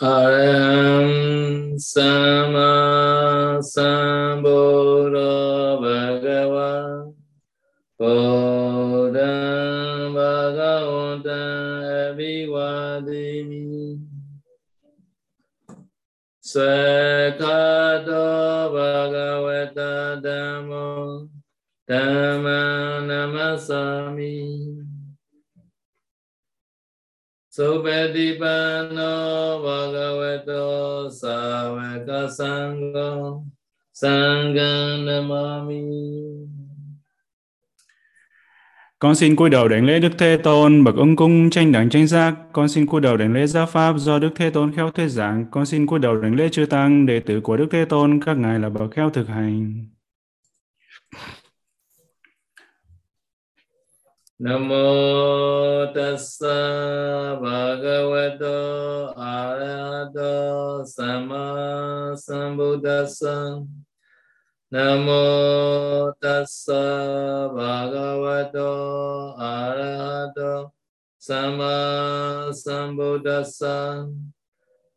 Araham Sama Sambuddha Bhagava Bodham Bhagavata Abhivadimi Sakato Bhagavata Dhammo Dhamma Namasami Supetipano Bhagavato Savaka Sangha Sangha Namami Con xin cúi đầu đảnh lễ Đức Thế Tôn, bậc ưng cung tranh đẳng tranh giác. Con xin cúi đầu đảnh lễ giáo pháp do Đức Thế Tôn khéo thuyết giảng. Con xin cúi đầu đảnh lễ chư tăng, đệ tử của Đức Thế Tôn, các ngài là bậc khéo thực hành. Namo tassa bhagavato arahato sammasambuddhassa. Namo tassa bhagavato arahato sammasambuddhassa.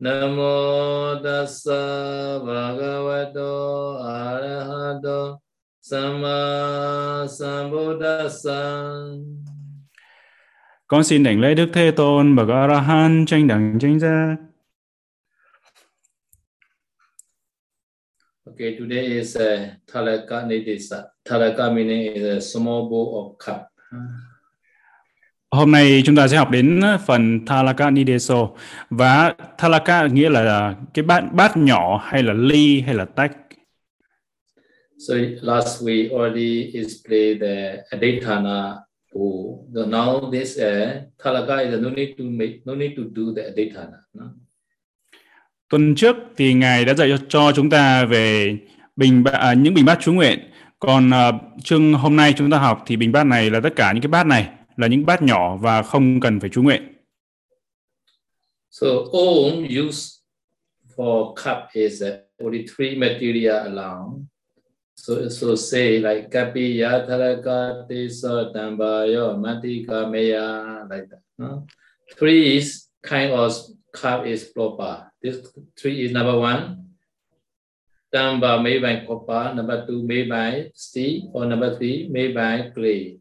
Namo tassa bhagavato arahato sama sambuddhassa Con xin đảnh lễ Đức Thế Tôn bậc A La Hán tranh đẳng tranh giác. Okay, today is a Thalaka Nidisa. Thalaka meaning is a small bowl of cup. Hôm nay chúng ta sẽ học đến phần Thalaka Nideso và Thalaka nghĩa là cái bát bát nhỏ hay là ly hay là tách. So last we already explained the Aditana bowl. So now this uh, Thalaka is no need to make, no need to do the Aditana. No? Tuần trước thì ngài đã dạy cho, chúng ta về bình bát, à, những bình bát chú nguyện. Còn uh, chương hôm nay chúng ta học thì bình bát này là tất cả những cái bát này là những bát nhỏ và không cần phải chú nguyện. So Om used for cup is uh, only three material alone. So, so say like Kapi Yatharaka Tesa Tambayo Matika Meya like that. No? Three is kind of cup is proper. This three is number one. Tamba made by copper. Number two made by steel. Or number three made by clay.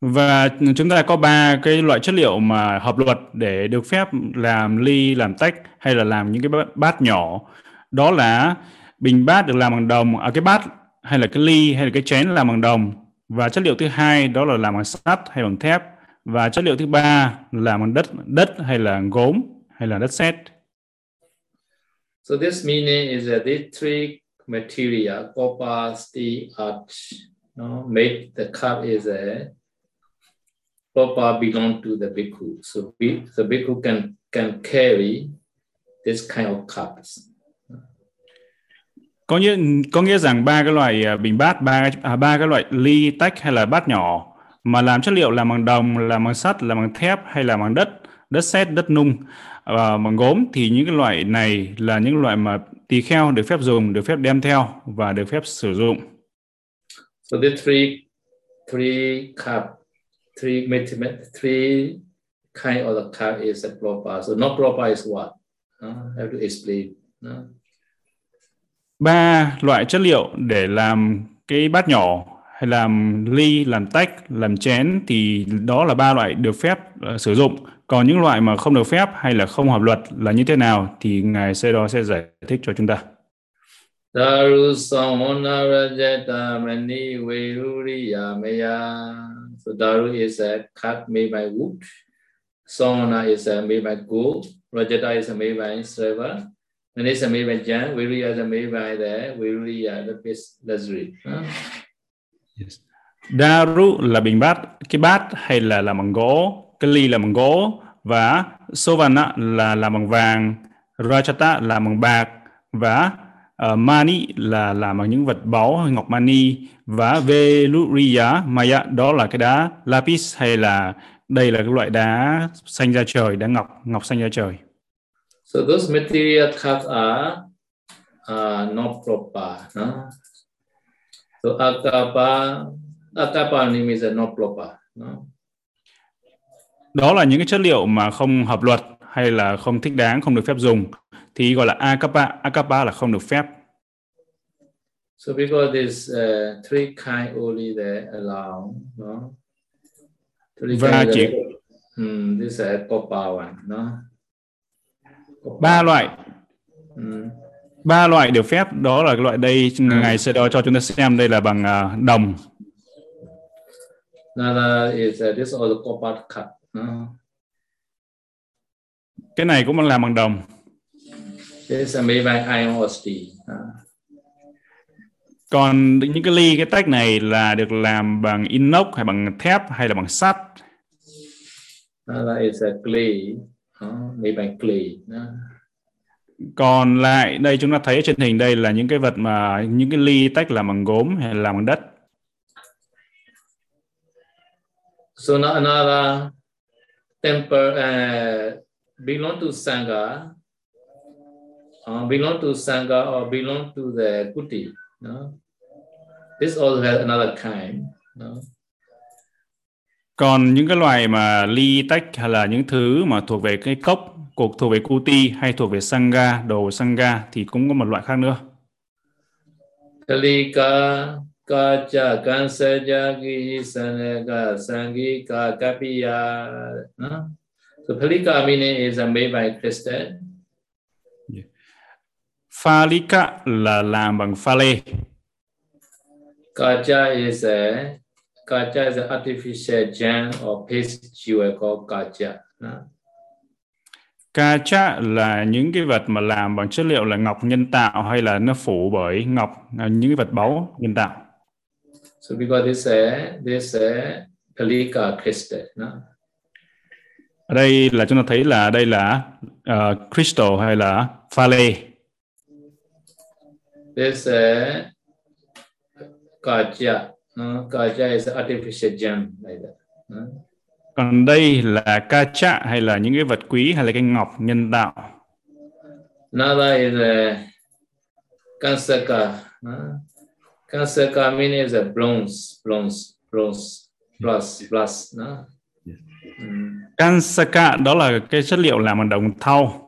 Và chúng ta có ba cái loại chất liệu mà hợp luật để được phép làm ly, làm tách hay là làm những cái bát nhỏ. Đó là bình bát được làm bằng đồng, ở cái bát hay là cái ly hay là cái chén làm bằng đồng. Và chất liệu thứ hai đó là làm bằng sắt hay bằng thép. Và chất liệu thứ ba là bằng đất, đất hay là gốm hay là đất sét. So this meaning is that these three material, copper, steel, arch, no, made the cup is a copper belong to the bhikkhu. So the bhikkhu can can carry this kind of cups. Có nghĩa có nghĩa rằng ba cái loại à, bình bát, ba à, ba cái loại ly, tách hay là bát nhỏ mà làm chất liệu làm bằng đồng, làm bằng sắt, làm bằng thép hay là bằng đất, đất sét, đất nung và bằng gốm thì những cái loại này là những loại mà tỳ kheo được phép dùng, được phép đem theo và được phép sử dụng. So the three three cup, three three kind of the cup is a proper. So not proper is what? Uh, I have to explain. uh. Ba loại chất liệu để làm cái bát nhỏ hay làm ly, làm tách, làm chén thì đó là ba loại được phép uh, sử dụng. Còn những loại mà không được phép hay là không hợp luật là như thế nào thì ngài sẽ đó sẽ giải thích cho chúng ta. Daru samona mani veruriya maya. So daru is a cut made by wood. Samana is a made by gold. Rajata is a made by silver. And it's a made. Viriya is a the Viriya, the best luxury. Huh? Daru là bình bát, cái bát hay là làm bằng gỗ, cái ly là bằng gỗ và Sovana là làm bằng vàng, Rajata là bằng bạc và uh, Mani là làm bằng những vật báu hay ngọc mani và Veluriya Maya đó là cái đá lapis hay là đây là cái loại đá xanh ra trời, đá ngọc, ngọc xanh ra trời. So those material cups are uh, not proper. No? So akapa, akapa means not proper. No? Đó là những cái chất liệu mà không hợp luật hay là không thích đáng, không được phép dùng thì gọi là akapa, akapa là không được phép. So because this uh, three kind only they allow, no? Three Và chỉ um, this is copper one, no? Ba loại. Mm. ba loại được phép. Đó là cái loại đây ngài sẽ đo cho chúng ta xem đây là bằng à, đồng. Is uh, this also copper cup, no? cái này cũng làm bằng đồng. This is made by iron or steel. Uh, còn những cái ly cái tách này là được làm bằng inox hay bằng thép hay là bằng sắt? Another is a clay, by clay. No? còn lại đây chúng ta thấy trên hình đây là những cái vật mà những cái ly tách làm bằng gốm hay là làm bằng đất So now another temple uh, belong to Sangha, uh, belong to Sangha or belong to the Kuti. No? This also has another kind. No? Còn những cái loại mà ly tách hay là những thứ mà thuộc về cái cốc cuộc thuộc về kuti hay thuộc về sangha đồ sangha thì cũng có một loại khác nữa Kalika, Kacha, Kansaja, Gi, Sanaga, Sangika, Kapiya. No? So Palika meaning is made by Christian. phalika là làm bằng pha lê Kacha is a Kacha is an artificial gem or paste jewel called Kacha. No? Kacha là những cái vật mà làm bằng chất liệu là ngọc nhân tạo hay là nó phủ bởi ngọc à, những cái vật báu nhân tạo. So because this uh, this uh, Palika crystal, no? Ở đây là chúng ta thấy là đây là uh, crystal hay là pha lê. This uh, no? Kacha is an artificial gem like that. No? Còn đây là kacha hay là những cái vật quý hay là cái ngọc nhân tạo. Another is uh, Kansaka. Kansaka meaning is a bronze, bronze, bronze, plus, plus. No? Mm. Kansaka đó là cái chất liệu làm bằng đồng thau.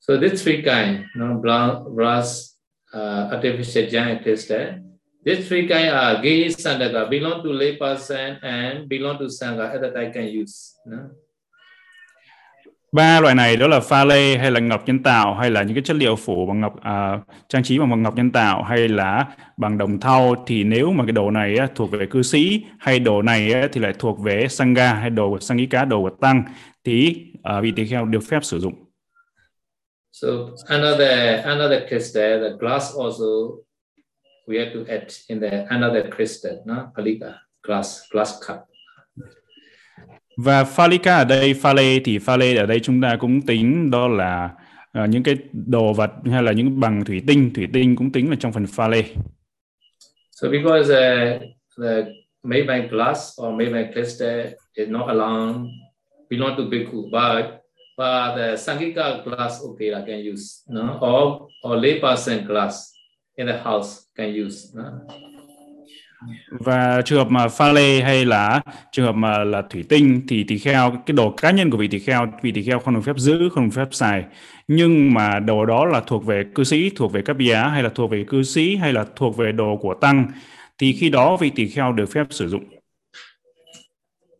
So these three kind, no, bronze, brass, uh, artificial giant crystal. These three kind are Gi Sandaka, belong to lay person and belong to Sangha at that I can use. No? Ba loại này đó là pha lê hay là ngọc nhân tạo hay là những cái chất liệu phủ bằng ngọc à, trang trí bằng ngọc nhân tạo hay là bằng đồng thau thì nếu mà cái đồ này á, thuộc về cư sĩ hay đồ này á, thì lại thuộc về sangha hay đồ của sangika đồ của tăng thì à, vị tỳ kheo được phép sử dụng. So another another crystal, the glass also we have to add in the another crystal, no? Palika, glass, glass cup. Và phalika ở đây, pha lê thì pha lê ở đây chúng ta cũng tính đó là à, những cái đồ vật hay là những bằng thủy tinh, thủy tinh cũng tính là trong phần pha lê. So because uh, the made by glass or made by crystal is not allowed, belong to bhikkhu, but but the Sangika glass okay I can use, no? Or or layperson glass in the house can use. Và trường hợp mà pha lê hay là trường hợp mà là thủy tinh thì tỳ kheo cái đồ cá nhân của vị tỳ kheo vị tỳ kheo không được phép giữ không được phép xài nhưng mà đồ đó là thuộc về cư sĩ thuộc về các bia hay là thuộc về cư sĩ hay là thuộc về đồ của tăng thì khi đó vị tỳ kheo được phép sử dụng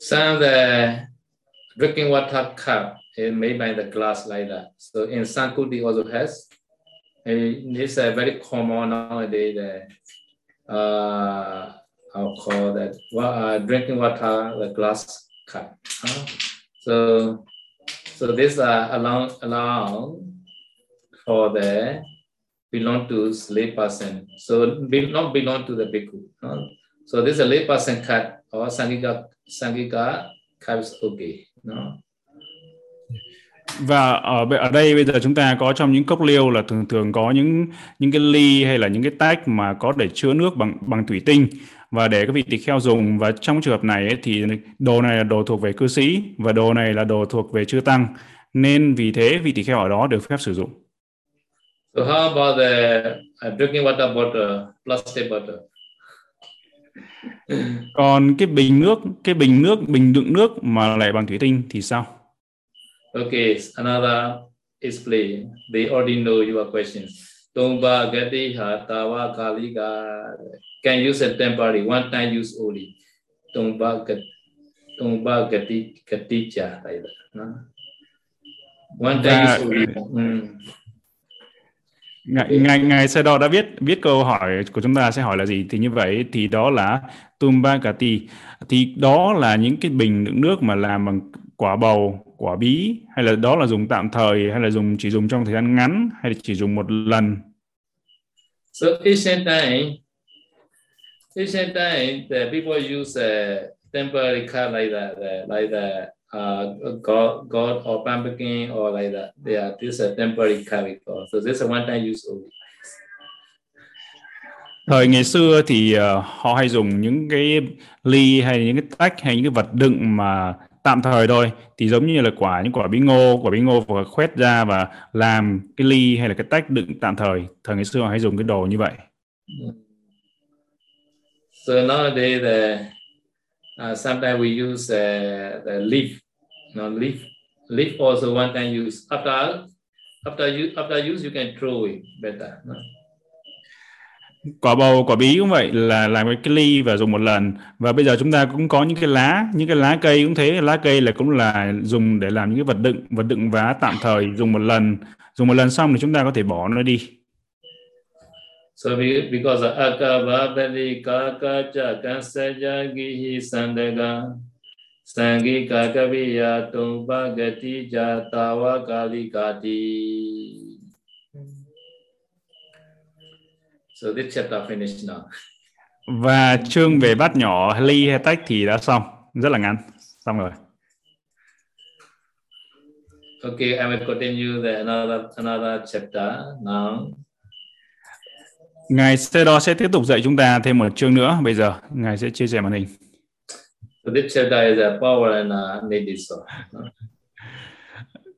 Some the drinking water cup is made by the glass like that. So in Sankuti also has. And it's a very common nowadays. that uh, I'll call that uh, drinking water, the glass cup. huh? So, so this are allow allow for the belong to lay person. So be, not belong to the bhikkhu. huh? So this is a lay person cut or sangika sangika cup is okay. No? Và ở ở đây bây giờ chúng ta có trong những cốc liêu là thường thường có những những cái ly hay là những cái tách mà có để chứa nước bằng bằng thủy tinh. Và để các vị tỳ kheo dùng. Và trong trường hợp này ấy, thì đồ này là đồ thuộc về cư sĩ và đồ này là đồ thuộc về chư tăng. Nên vì thế vị tỳ kheo ở đó được phép sử dụng. So how about the uh, drinking water bottle, plastic bottle? còn cái bình nước cái bình nước bình đựng nước mà lại bằng thủy tinh thì sao Okay, another explain. They already know your questions. Tumba gati ha tawa kalika can use a temporary one time use only. Tumba gati tumba gati gati cha like that. No? One time use only. Mm. Ngài, ngài, ngài Sơ Đo đã viết viết câu hỏi của chúng ta sẽ hỏi là gì thì như vậy thì đó là tumba kati thì đó là những cái bình đựng nước mà làm bằng quả bầu quả bí hay là đó là dùng tạm thời hay là dùng chỉ dùng trong thời gian ngắn hay là chỉ dùng một lần So ancient time, ancient time, the people use a temporary cup like that, uh, like the uh, God, God or pumpkin or like that. Yeah, this is a temporary cup. So this is a one-time use only. thời ngày xưa thì uh, họ hay dùng những cái ly hay những cái tách hay những cái vật đựng mà tạm thời thôi. Thì giống như là quả những quả bí ngô quả bí ngô và khoét ra và làm cái ly hay là cái tách đựng tạm thời. Thời ngày xưa họ hay dùng cái đồ như vậy. So nowadays the uh, sometimes we use uh, the leaf. No leaf leaf also one time use. After after you after use you can throw it better no? Quả bầu, quả bí cũng vậy, là làm cái ly và dùng một lần. Và bây giờ chúng ta cũng có những cái lá, những cái lá cây cũng thế. Lá cây là cũng là dùng để làm những cái vật đựng vật đựng vá tạm thời, dùng một lần. Dùng một lần xong thì chúng ta có thể bỏ nó đi. So because akavabali kakacha kansaya sandaga sangi kakaviya tumpa gati jatawa kalikati So this chapter finished now. Và chương về bát nhỏ ly hay tách thì đã xong, rất là ngắn, xong rồi. Okay, I will continue the another another chapter now. Ngài Sedo sẽ tiếp tục dạy chúng ta thêm một chương nữa. Bây giờ ngài sẽ chia sẻ màn hình. So this chapter is a power and uh, nidiso.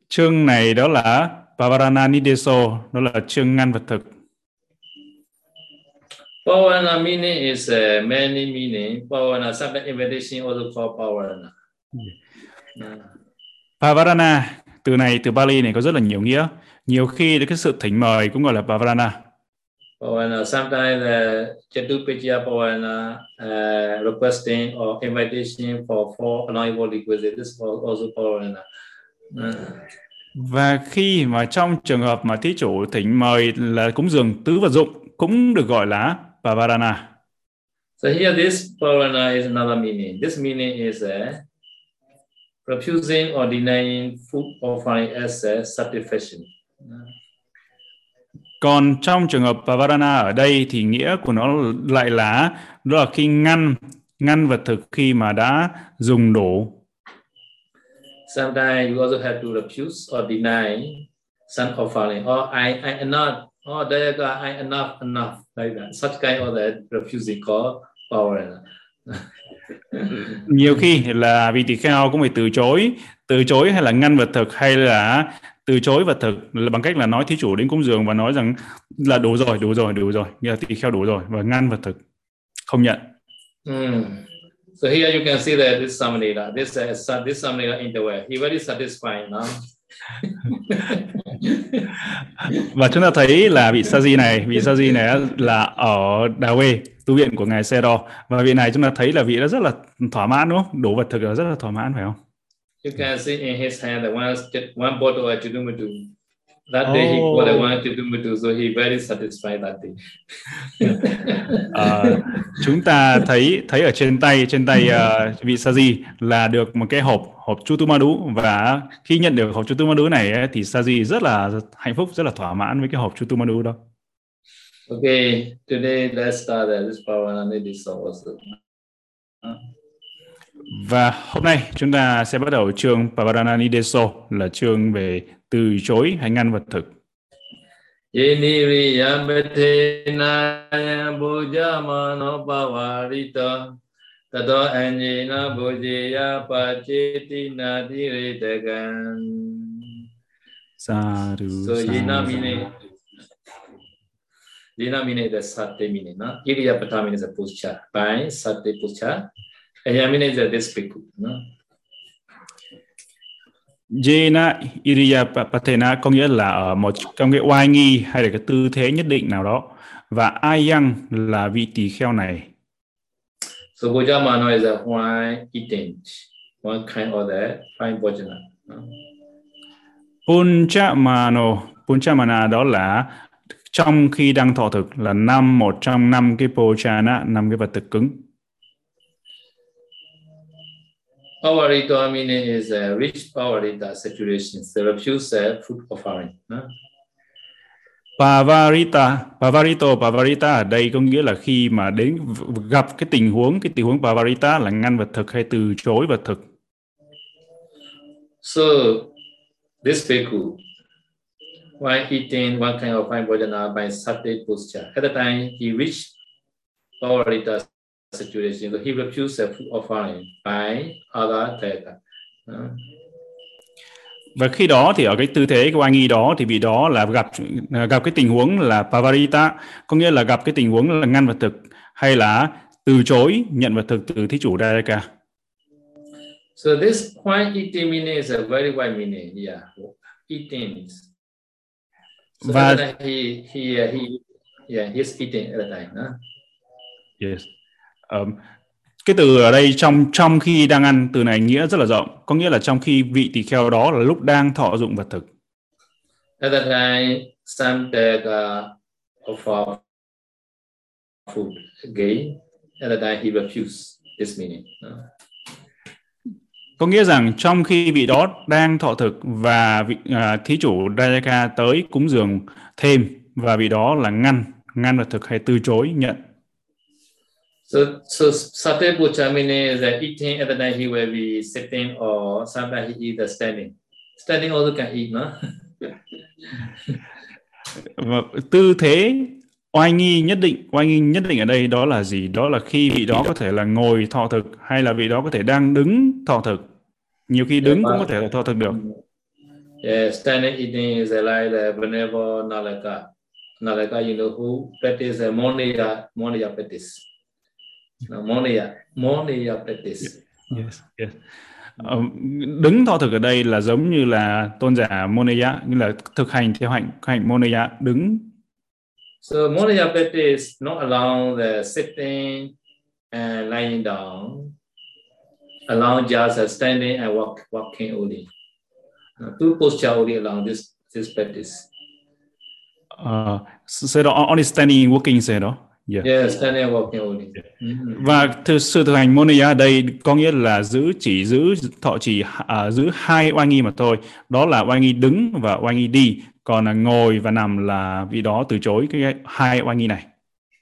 Chương này đó là Pavarana Nideso, đó là chương ngăn vật thực. Pavana meaning is uh, many meaning. Pavana, sometimes invitation also called Pavana. Yeah. Pavarana, từ này từ Bali này có rất là nhiều nghĩa. Nhiều khi cái sự thỉnh mời cũng gọi là Pavarana. Pavana, sometimes uh, Chatupitya Pavana uh, requesting or invitation for four anointed requisites. This is also Pavana. Uh. Và khi mà trong trường hợp mà thí chủ thỉnh mời là cúng dường tứ vật dụng cũng được gọi là Pavarana. So here this Pavarana is another meaning. This meaning is a refusing or denying food offering as a satisfaction. Còn trong trường hợp Pavarana ở đây thì nghĩa của nó lại là đó là khi ngăn ngăn vật thực khi mà đã dùng đủ. Sometimes you also have to refuse or deny some offering or I I am not oh there go. I enough enough. Like that. Such kind of that refusing call power nhiều khi là vị tỳ kheo cũng phải từ chối. Từ chối hay là ngăn vật thực hay là từ chối vật thực là bằng cách là nói thí chủ đến cúng dường và nói rằng là đủ rồi đủ rồi đủ rồi. Nghĩa là tỳ kheo đủ rồi và ngăn vật thực. Không nhận. Mm. So here you can see that this Samanera, this uh, this Samanera in the way, he very satisfied now và chúng ta thấy là vị Saji này, vị Saji này là ở Đà Quê, tu viện của ngài Sero và vị này chúng ta thấy là vị đã rất là thỏa mãn đúng không? Đủ vật thực là rất là thỏa mãn phải không? You can see in his hand one one bottle of Chudumudu. That day oh. he got the one Chudumudu, so he very satisfied that day. à, chúng ta thấy thấy ở trên tay trên tay uh, vị Saji là được một cái hộp hộp Chutumadu và khi nhận được hộp Chutumadu này ấy, thì Saji rất là hạnh phúc rất là thỏa mãn với cái hộp Chutumadu đó. Okay, today let's start this Pavanani Dissolve. Và hôm nay chúng ta sẽ bắt đầu chương Pavaranani Deso là chương về từ chối hay ngăn vật thực. Yeniriya Betenaya Bujamano Pavarita Tato Anjina Bujaya Pachetina Diritagan Sadhu So Yena meaning Yena meaning the Sate meaning no? Iriya Pata meaning is a posture by Sate posture Ayamina is a this bhikkhu no? Jena Iriyapatena có nghĩa là ở một trong cái oai nghi hay là cái tư thế nhất định nào đó và Ayang là vị tỳ kheo này. So Bojamano is a while eating, one kind of that fine bojana. Punchamano, Punchamana đó là trong khi đang thọ thực là năm một trong năm cái Pochana, năm cái vật thực cứng. Pavarita meaning is a rich Pavarita saturation, the refuse food offering. No? Pavarita, Pavarito, Pavarita ở đây có nghĩa là khi mà đến gặp cái tình huống, cái tình huống Pavarita là ngăn vật thực hay từ chối vật thực. So, this bhikkhu, while eating one kind of fine bhojana by sati posture, at the time he reached Pavarita situation, so he refused the food offering by other. Uh, và khi đó thì ở cái tư thế của anh nghi đó thì vị đó là gặp gặp cái tình huống là pavarita có nghĩa là gặp cái tình huống là ngăn vật thực hay là từ chối nhận vật thực từ thí chủ Dayaka. So this point eating meaning is a very wide meaning. Yeah, eating. So và he he he yeah he's eating at the time. Huh? Yes. Um, cái từ ở đây trong trong khi đang ăn từ này nghĩa rất là rộng. Có nghĩa là trong khi vị tỳ kheo đó là lúc đang thọ dụng vật thực. At that time Samtaka offer food again at that time he refused this meaning. Có nghĩa rằng trong khi vị đó đang thọ thực và vị uh, thí chủ Dayaka tới cúng dường thêm và vị đó là ngăn ngăn vật thực hay từ chối nhận So, so sate puchamine is uh, eating at the time he will be sitting or sometimes he eat standing. Standing also can eat, no? Và tư thế oai nghi nhất định, oai nghi nhất định ở đây đó là gì? Đó là khi vị đó có thể là ngồi thọ thực hay là vị đó có thể đang đứng thọ thực. Nhiều khi đứng cũng có thể là thọ thực được. Yeah, standing eating is like the Venerable Nalaka. Nalaka, you know who practice uh, Moniya, Moniya practice. Monia, Monia practice. Yes, yes. Uh, đứng thọ thực ở đây là giống như là tôn giả Moneya, như là thực hành theo hạnh hạnh Moneya đứng. So Moneya practice not allow the sitting and lying down, allow just standing and walk, walking only. Two posture only allow this this practice. Uh, so only standing, walking say đó. Yeah. Yeah, standing and walking only. Yeah. Mm-hmm. Và thực sự thực hành Moniya ở đây có nghĩa là giữ chỉ giữ thọ chỉ à, giữ hai oai nghi mà thôi. Đó là oai nghi đứng và oai nghi đi. Còn là ngồi và nằm là vị đó từ chối cái hai oai nghi này.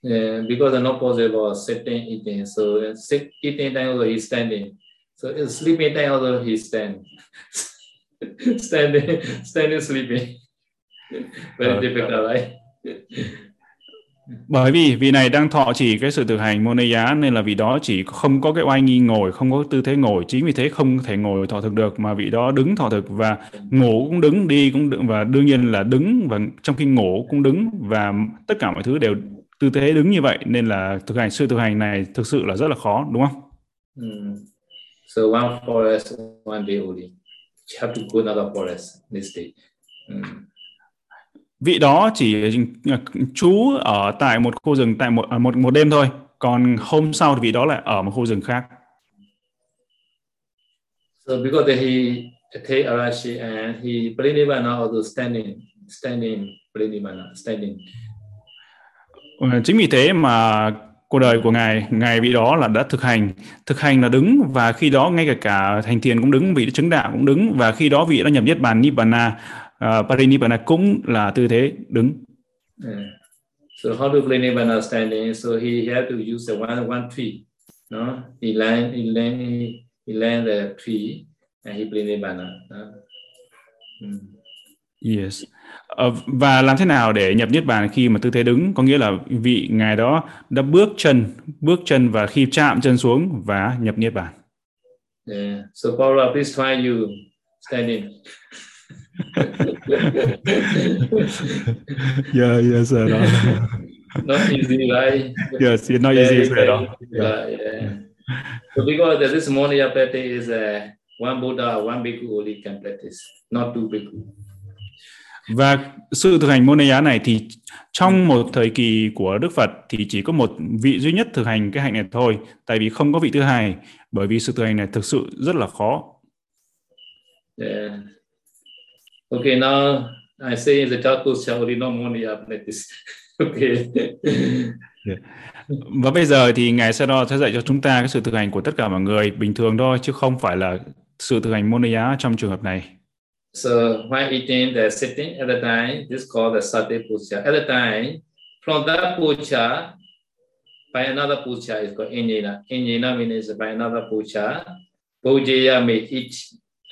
Yeah, because it's not possible sitting eating. So sit, eating time also he's standing. So sleeping time also he's standing. standing, standing, sleeping. Very uh, difficult, right? bởi vì vị này đang thọ chỉ cái sự thực hành môn giá nên là vị đó chỉ không có cái oai nghi ngồi, không có tư thế ngồi chính vì thế không thể ngồi thọ thực được, mà vị đó đứng thọ thực và ngủ cũng đứng, đi cũng đứng và đương nhiên là đứng và trong khi ngủ cũng đứng và tất cả mọi thứ đều tư thế đứng như vậy nên là thực hành, sự thực hành này thực sự là rất là khó, đúng không? Mm. So one forest, one day only. You have to go another forest this day. Mm vị đó chỉ trú ở tại một khu rừng tại một một một đêm thôi còn hôm sau thì vị đó lại ở một khu rừng khác. So because he take arashi and he pranivana also standing standing pranivana standing. Ờ, chính vì thế mà cuộc đời của ngài ngài vị đó là đã thực hành thực hành là đứng và khi đó ngay cả cả thành thiền cũng đứng vị chứng đạo cũng đứng và khi đó vị đã nhập niết bàn nibbana uh, Parinibbana cũng là tư thế đứng. Yeah. So how to Parinibbana standing? So he had to use the one one tree. No, he land he land he land the tree and he Parinibbana. No? Mm. Yes. Uh, và làm thế nào để nhập niết bàn khi mà tư thế đứng có nghĩa là vị ngài đó đã bước chân bước chân và khi chạm chân xuống và nhập niết bàn. Yeah. So Paula, please try you standing. yeah, yes, sir. not easy, right? Yes, it's not easy, sir. Yeah, yeah. So because this morning practice is uh, one Buddha, one bhikkhu only can practice, not two bhikkhu. Và sự thực hành môn này này thì trong một thời kỳ của Đức Phật thì chỉ có một vị duy nhất thực hành cái hạnh này thôi, tại vì không có vị thứ hai, bởi vì sự thực hành này thực sự rất là khó. Yeah. Okay, now I say the Chatur Shauri no money up like this. Okay. Và bây giờ thì Ngài Sa sẽ dạy cho chúng ta cái sự thực hành của tất cả mọi người bình thường thôi, chứ không phải là sự thực hành môn trong trường hợp này. So while eating, the sitting at the time, this is called the sati puja. At the time, from that puja, by another puja is called injina. Injina means by another puja. Pujaya may eat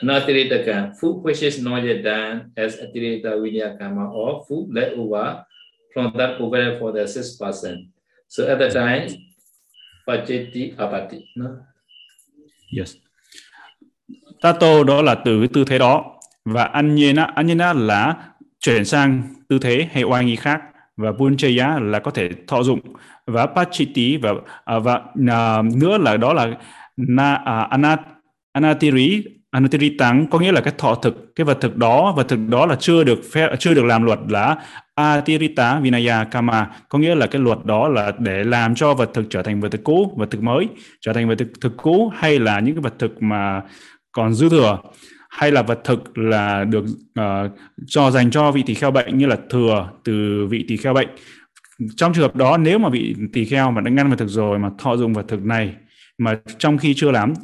anatirita food which is not yet done as atirita vidya kama or food left over from that provided for the sixth person. So at the time, pacheti apati. No? Yes. Tato đó là từ cái tư thế đó và anyena anyena là chuyển sang tư thế hay oai nghi khác và punchaya là có thể thọ dụng và pachiti và à, và uh, nữa là đó là na uh, anat anatiri anatiri có nghĩa là cái thọ thực cái vật thực đó vật thực đó là chưa được phép chưa được làm luật là atirita vinaya kama. Có nghĩa là cái luật đó là để làm cho vật thực trở thành vật thực cũ vật thực mới trở thành vật thực, thực cũ hay là những cái vật thực mà còn dư thừa hay là vật thực là được uh, cho dành cho vị tỳ kheo bệnh như là thừa từ vị tỳ kheo bệnh. Trong trường hợp đó nếu mà vị tỳ kheo mà đã ngăn vật thực rồi mà thọ dụng vật thực này mà trong khi chưa làm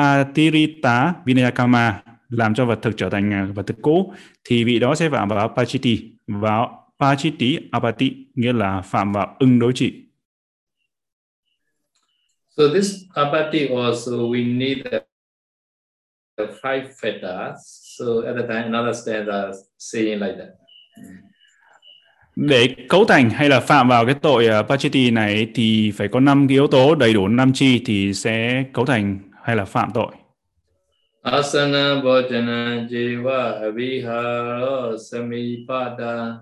atirita vinayakama làm cho vật thực trở thành à, vật thực cũ thì vị đó sẽ phạm vào pachiti vào pachiti apati nghĩa là phạm vào ưng đối trị So this apati also we need five fetters. So at the time, another stanza saying like that. Để cấu thành hay là phạm vào cái tội uh, Pachiti này thì phải có năm cái yếu tố đầy đủ năm chi thì sẽ cấu thành hay là phạm tội. Asana bojana jiva aviharo samipada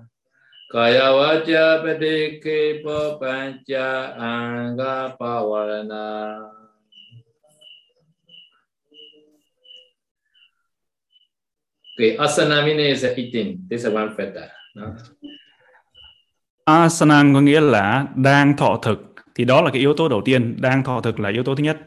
kaya vaja padike papancha anga pavarana Okay, asana means eating. This is one factor. No? Asana có nghĩa là đang thọ thực. Thì đó là cái yếu tố đầu tiên. Đang thọ thực là yếu tố thứ nhất.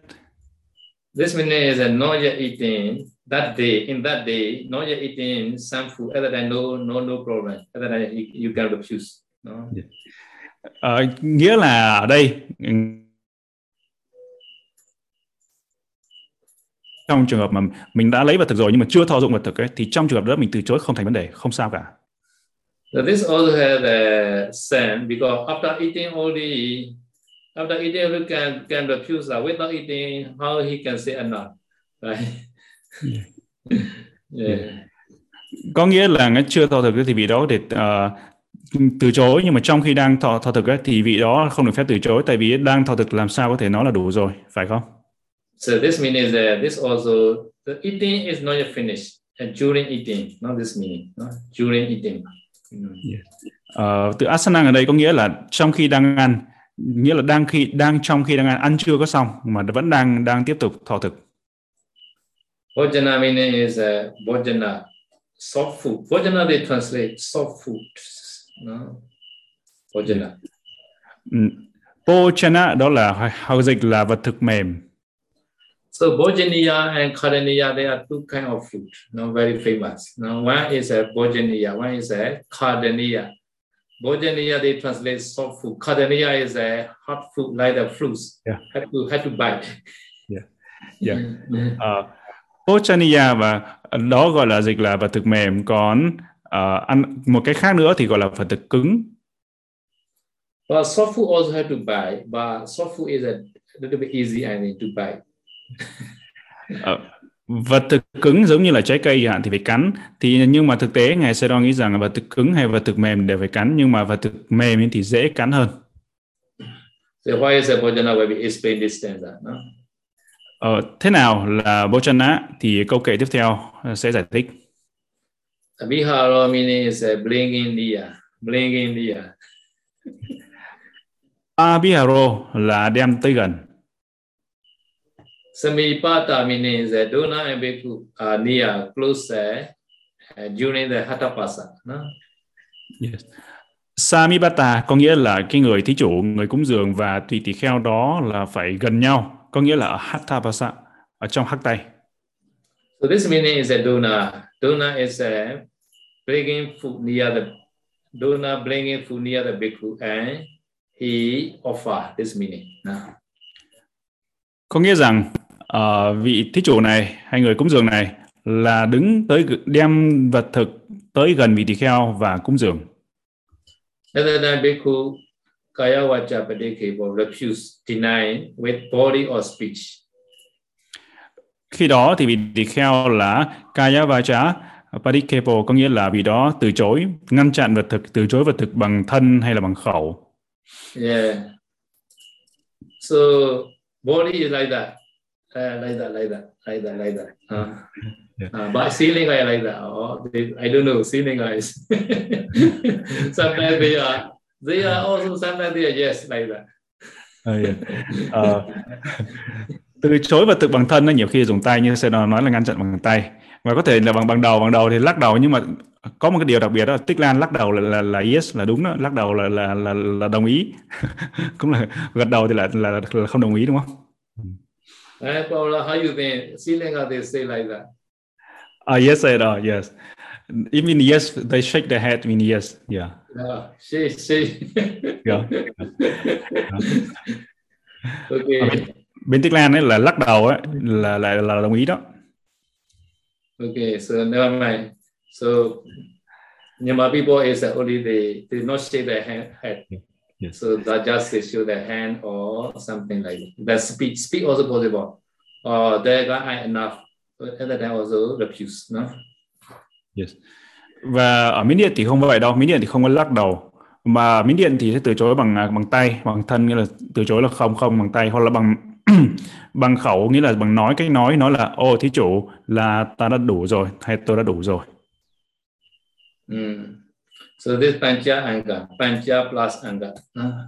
This means that not yet eating that day, in that day, not yet eating some food, other than no, no, no problem. Other than you, you can refuse. No? Yeah. Uh, nghĩa là ở đây trong trường hợp mà mình đã lấy vật thực rồi nhưng mà chưa thọ dụng vật thực ấy, thì trong trường hợp đó mình từ chối không thành vấn đề không sao cả So this also has a sense because after eating only after eating only can can refuse that without eating how he can say enough right yeah. yeah. có nghĩa là nó chưa thọ thực thì vị đó để uh, từ chối nhưng mà trong khi đang thọ thọ thực ấy, thì vị đó không được phép từ chối tại vì đang thọ thực làm sao có thể nói là đủ rồi phải không So this means that this also the eating is not yet finished. And during eating, not this meaning, no? during eating. Mm. Yeah. Uh, từ asana ở đây có nghĩa là trong khi đang ăn, nghĩa là đang khi đang trong khi đang ăn, ăn chưa có xong mà vẫn đang đang tiếp tục thọ thực. Bhojana meaning is uh, bhojana, soft food. Bhojana they translate soft food. No? Bhojana. Um, bhojana đó là hầu dịch là vật thực mềm. So Bojaniya and Karaniya, they are two kind of food, no, very famous. Now, one is a Bojaniya, one is a Kardaniya. Bojaniya, they translate soft food. Kardaniya is a hot food, like the fruits. Yeah. Had to, had to buy. Yeah. Yeah. uh, Bojaniya và đó gọi là dịch là vật thực mềm, còn uh, ăn một cái khác nữa thì gọi là vật thực cứng. But soft food also have to buy, but soft food is a little bit easy, I mean, to buy. Ờ, vật thực cứng giống như là trái cây hạn thì phải cắn thì nhưng mà thực tế ngài Sero nghĩ rằng vật thực cứng hay vật thực mềm đều phải cắn nhưng mà vật thực mềm thì dễ cắn hơn. So why is Bojana where we explain this stanza? No? Ờ, thế nào là Bojana thì câu kệ tiếp theo sẽ giải thích. Viharo meaning is dia, blinking dia. Abhiharo là đem tới gần. Samipata meaning the Dona and Bhikkhu are near, closer uh, during the Hatapasa. No? Yes. Samipata có nghĩa là cái người thí chủ, người cúng dường và tùy tỳ kheo đó là phải gần nhau, có nghĩa là ở Hatapasa, ở trong hắc tay. So this meaning is a Dona. Dona is a bringing food near the Dona bringing food near the Bhikkhu and he offer this meaning. No? Có nghĩa rằng uh, vị thí chủ này hay người cúng dường này là đứng tới đem vật thực tới gần vị tỳ kheo và cúng dường. At that time, bhikkhu kaya vacha padikepo refuse, deny with body or speech. Khi đó thì vị tỳ kheo là kaya vacha padikepo có nghĩa là vị đó từ chối, ngăn chặn vật thực, từ chối vật thực bằng thân hay là bằng khẩu. Yeah. So body is like that. Uh, like that, like that, like that, like that. Uh, Yeah. uh, but ceiling eye like that. Or they, I don't know, ceiling eyes. sometimes they are, they are also sometimes they are yes like that. Ờ, yeah. Ờ, từ chối vật thực bằng thân nó nhiều khi dùng tay như sẽ nói là ngăn chặn bằng tay và có thể là bằng bằng đầu bằng đầu thì lắc đầu nhưng mà có một cái điều đặc biệt đó tích lan lắc đầu là là, là yes là đúng đó lắc đầu là là là, là đồng ý cũng là gật đầu thì là, là là không đồng ý đúng không Eh, Paula, how you think? Ceiling eye they say like that. Ah, yes, I know. Yes. It mean yes. They shake their head. Mean yes. Yeah. Yeah, she, she. Yeah. okay. Bên Tích Lan ấy là lắc đầu ấy là là là đồng ý đó. Okay, so never mind. So Myanmar people is that only they they not shake their hand, head. Yes. So that just they show their hand or something like that. But speak speak also possible. Or they got eye enough. But at that time also refuse, no? Yes. Và ở Miến Điện thì không vậy đâu. Miến Điện thì không có lắc đầu. Mà Miến Điện thì sẽ từ chối bằng bằng tay, bằng thân nghĩa là từ chối là không không bằng tay hoặc là bằng bằng khẩu nghĩa là bằng nói cách nói nói là ô thí chủ là ta đã đủ rồi hay tôi đã đủ rồi. Mm. So this pancha anga, pancha plus anga. Uh,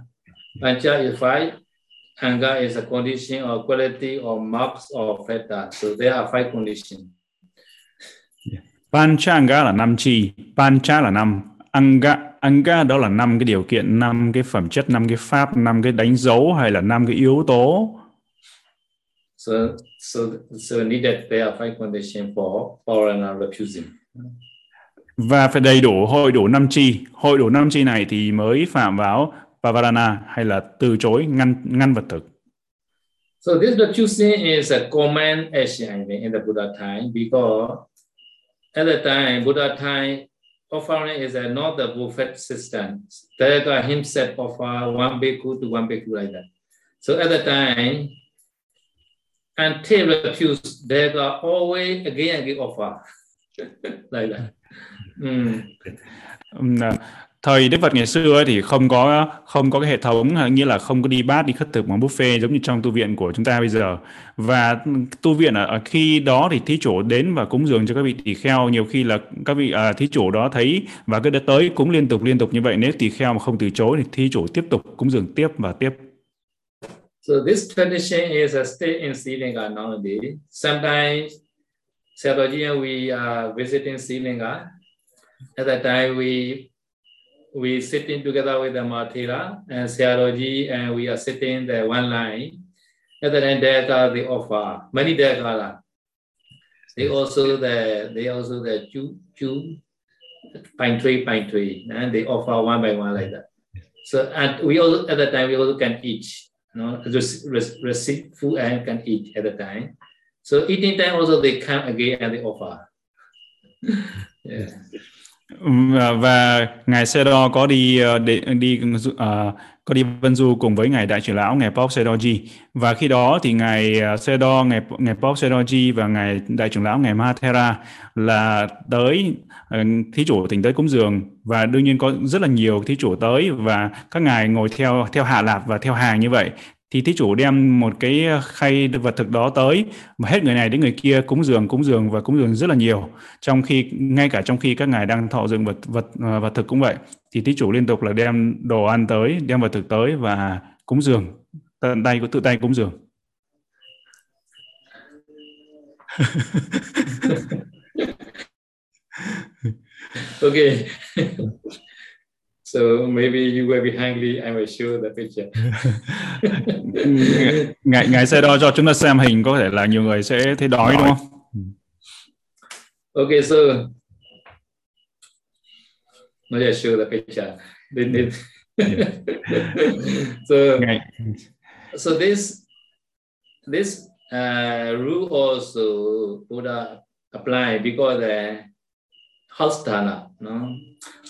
pancha is five. Anga is a condition or quality or marks or factor. So there are five conditions. Panchanga là năm chi, Pancha là năm, Anga, Anga đó là năm cái điều kiện, năm cái phẩm chất, năm cái pháp, năm cái đánh dấu hay là năm cái yếu tố. So so so needed there are five conditions for foreigner refusing. Và phải đầy đủ, hội đủ năm chi. Hội đủ năm chi này thì mới phạm vào Pavarana hay là từ chối ngăn ngăn vật thực. So this refusing is a common action in the Buddha time because at the time Buddha time offering is a, not the buffet system. Tayaka himself offer one bhikkhu to one bhikkhu like that. So at the time, until refused, they are always again again offer like that. Ừ. Ừ. Thời Đức Phật ngày xưa thì không có không có cái hệ thống nghĩa là không có đi bát đi khất thực bằng buffet giống như trong tu viện của chúng ta bây giờ. Và tu viện ở, ở khi đó thì thí chủ đến và cúng dường cho các vị tỳ kheo. Nhiều khi là các vị à, thí chủ đó thấy và cứ đã tới cúng liên tục liên tục như vậy. Nếu tỳ kheo mà không từ chối thì thí chủ tiếp tục cúng dường tiếp và tiếp. So this tradition is a stay in Sri Lanka nowadays. Sometimes Sabaji we are visiting Sri Lanka. At that time, we we sitting together with the Mathira and Sayadaji, and we are sitting the one line. At that time, there are the offer many there. They also the they also the chu chu pine tree pine tree, and they offer one by one like that. So and we also at that time we also can eat, you know, just receive food and can eat at the time. So eating time also they come again and they offer. yeah. Và, và ngài Sedo có đi ờ, đi, đi uh, có đi vân du cùng với ngài đại trưởng lão ngài Pop Sedoji và khi đó thì ngài Sê Sedo ngài ngài Pop Sedoji và ngài đại trưởng lão ngài Mahathera là tới thí chủ tỉnh tới cúng dường. Và đương nhiên có rất là nhiều thí chủ tới và các ngài ngồi theo theo hạ lạp và theo hàng như vậy thì thí chủ đem một cái khay vật thực đó tới và hết người này đến người kia cúng dường cúng dường và cúng dường rất là nhiều trong khi ngay cả trong khi các ngài đang thọ dựng vật vật ờ, vật thực cũng vậy thì thí chủ liên tục là đem đồ ăn tới đem vật thực tới và cúng dường tận tay của tự tay cúng dường okay. so maybe you will be hungry. I will show the picture. ngài ngài sẽ đo cho chúng ta xem hình có thể là nhiều người sẽ thấy đói đúng không? Okay, so now I show the picture. Then, then so so this this uh, rule also Buddha apply because the Hastana, no?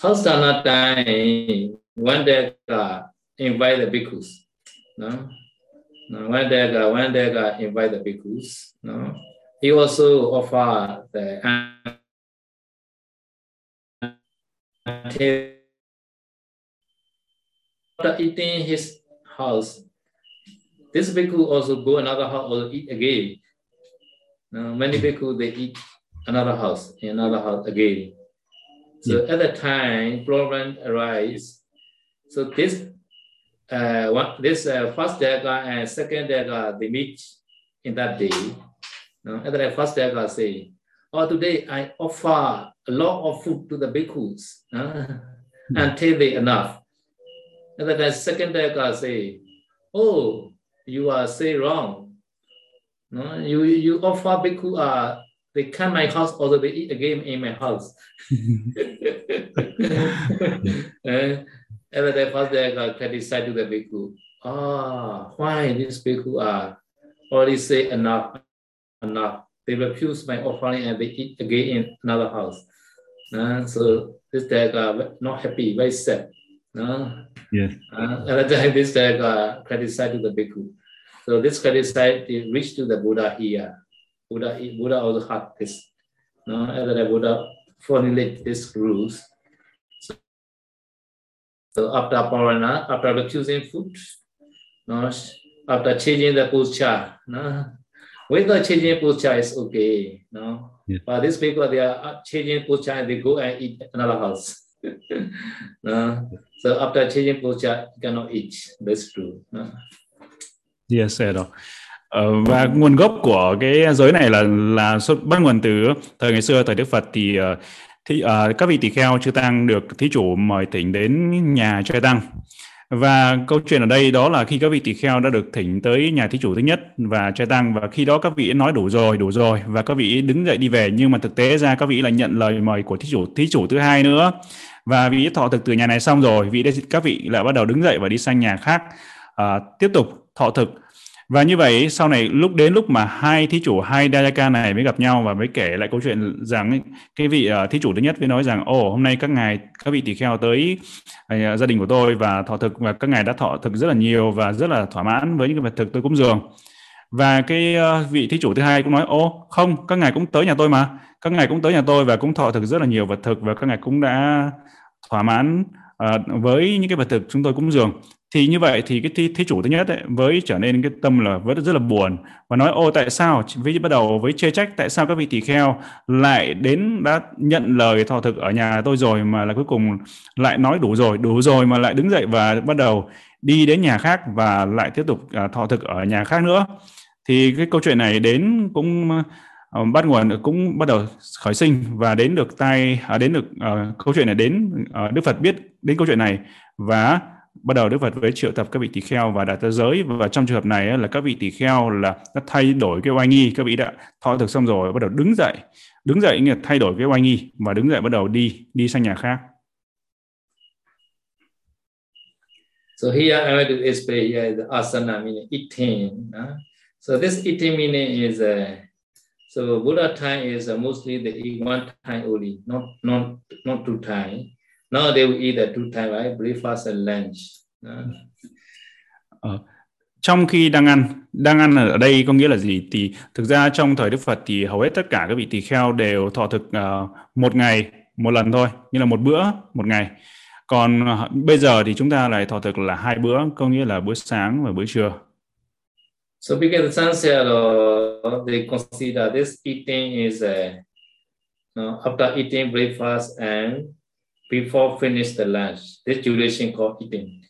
Hastana time, one day uh, invite the bhikkhus, no? no one day, uh, one day uh, invite the bhikkhus, no? He also offer the after eating his house, this bhikkhu also go another house or eat again. Now, many bhikkhu they eat another house, another house again. So yeah. at the time, problem arise. So this uh, one, this uh, first daga and second daga they meet in that day. Now, at the first daga say, "Oh, today I offer a lot of food to the bhikkhus uh, hmm. until they enough." And then the second daga say, "Oh, you are say wrong. No, you you offer bhikkhu uh, they come my house or they eat again in my house. and day first day I got criticize to the bhikkhu. Ah, why these bhikkhu are already say enough, enough. They refuse my offering and they eat again in another house. Uh, so this day got not happy, very sad. Uh, yes. Uh, at the time this day got criticize to the bhikkhu. So this criticize reached to the Buddha here. Buddha, Buddha also had this. No, after that Buddha formulate these rules. So, so after parana, after choosing food, no, after changing the posture, no, without changing posture is okay, no. Yeah. But these people they are uh, changing posture and they go and eat another house. no. So after changing posture, you cannot eat. That's true. No. Yes, rồi. Ờ, và nguồn gốc của cái giới này là là xuất bắt nguồn từ thời ngày xưa thời Đức Phật. Thì ờ, thì uh, các vị tỳ kheo chư tăng được thí chủ mời thỉnh đến nhà trai tăng. Và câu chuyện ở đây đó là khi các vị tỳ kheo đã được thỉnh tới nhà thí chủ thứ nhất và trai tăng và khi đó các vị nói đủ rồi đủ rồi và các vị đứng dậy đi về. Nhưng mà thực tế ra các vị là nhận lời mời của thí chủ thí chủ thứ hai nữa. Và vị thọ thực từ nhà này xong rồi vị các vị lại bắt đầu đứng dậy và đi sang nhà khác. Uh, tiếp tục thọ thực và như vậy sau này lúc đến lúc mà hai thí chủ hai Dayaka này mới gặp nhau và mới kể lại câu chuyện rằng cái vị uh, thí chủ thứ nhất mới nói rằng ồ hôm nay các ngài các vị tỳ kheo tới uh, gia đình của tôi và thọ thực và các ngài đã thọ thực rất là nhiều và rất là thỏa mãn với những cái vật thực tôi cúng dường. Và cái uh, vị thí chủ thứ hai cũng nói ô không các ngài cũng tới nhà tôi mà. Các ngài cũng tới nhà tôi và cũng thọ thực rất là nhiều vật thực và các ngài cũng đã thỏa mãn uh, với những cái vật thực chúng tôi cúng dường thì như vậy thì cái thí, thí chủ thứ nhất ấy, với trở nên cái tâm là vẫn rất là buồn và nói ô tại sao? Với bắt đầu với chê trách tại sao các vị tỳ kheo lại đến đã nhận lời thọ thực ở nhà tôi rồi mà là cuối cùng lại nói đủ rồi đủ rồi mà lại đứng dậy và bắt đầu đi đến nhà khác và lại tiếp tục à, thọ thực ở nhà khác nữa? Thì cái câu chuyện này đến cũng uh, bắt nguồn cũng bắt đầu khởi sinh và đến được tai à, đến được uh, câu chuyện này đến uh, Đức Phật biết đến câu chuyện này và bắt đầu Đức Phật với triệu tập các vị tỳ kheo và đạt tới giới và trong trường hợp này là các vị tỳ kheo là đã thay đổi cái oai nghi các vị đã thọ thực xong rồi bắt đầu đứng dậy đứng dậy nghĩa thay đổi cái oai nghi và đứng dậy bắt đầu đi đi sang nhà khác So here I want to explain here the asana meaning eating. Uh? So this eating meaning is uh, so Buddha time is uh, mostly the one time only, not not not two time. Now they will eat at two time, right? Breakfast and lunch. Ờ, trong khi đang ăn, đang ăn ở đây có nghĩa là gì? Thì thực ra trong thời Đức Phật thì hầu hết tất cả các vị tỳ kheo đều thọ thực uh, một ngày một lần thôi, như là một bữa một ngày. Còn uh, bây giờ thì chúng ta lại thọ thực là hai bữa, có nghĩa là bữa sáng và bữa trưa. So because the sunset, uh, they consider this eating is a, uh, after eating breakfast and before finish the lunch. This duration called eating.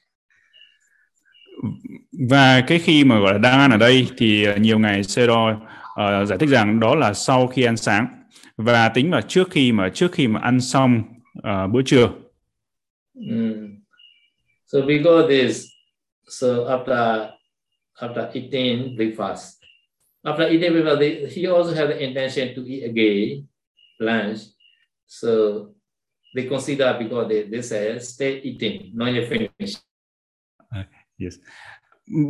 Và cái khi mà gọi là đang ăn ở đây thì nhiều ngày Sero uh, giải thích rằng đó là sau khi ăn sáng và tính vào trước khi mà trước khi mà ăn xong uh, bữa trưa. Mm. So because this, so after after eating breakfast, after eating breakfast, he also had the intention to eat again lunch. So they consider because they, they say stay eating, not yet finish. Uh, yes.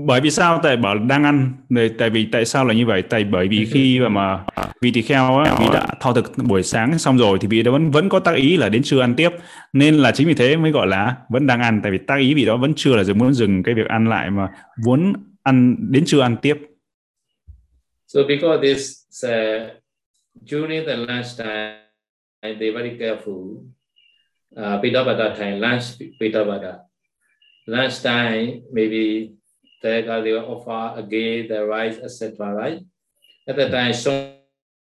Bởi vì sao tại bảo đang ăn? Tại vì tại sao là như vậy? Tại bởi vì khi mà, mà vị tỳ kheo á, vị đã thọ thực buổi sáng xong rồi thì vị đó vẫn vẫn có tác ý là đến trưa ăn tiếp. Nên là chính vì thế mới gọi là vẫn đang ăn tại vì tác ý vị đó vẫn chưa là muốn dừng cái việc ăn lại mà muốn ăn đến trưa ăn tiếp. So because this uh, during the lunch time they very careful uh, Pitabata time lunch Pitabata lunch time maybe they, they will offer again the rice, etc. Right? At that time, show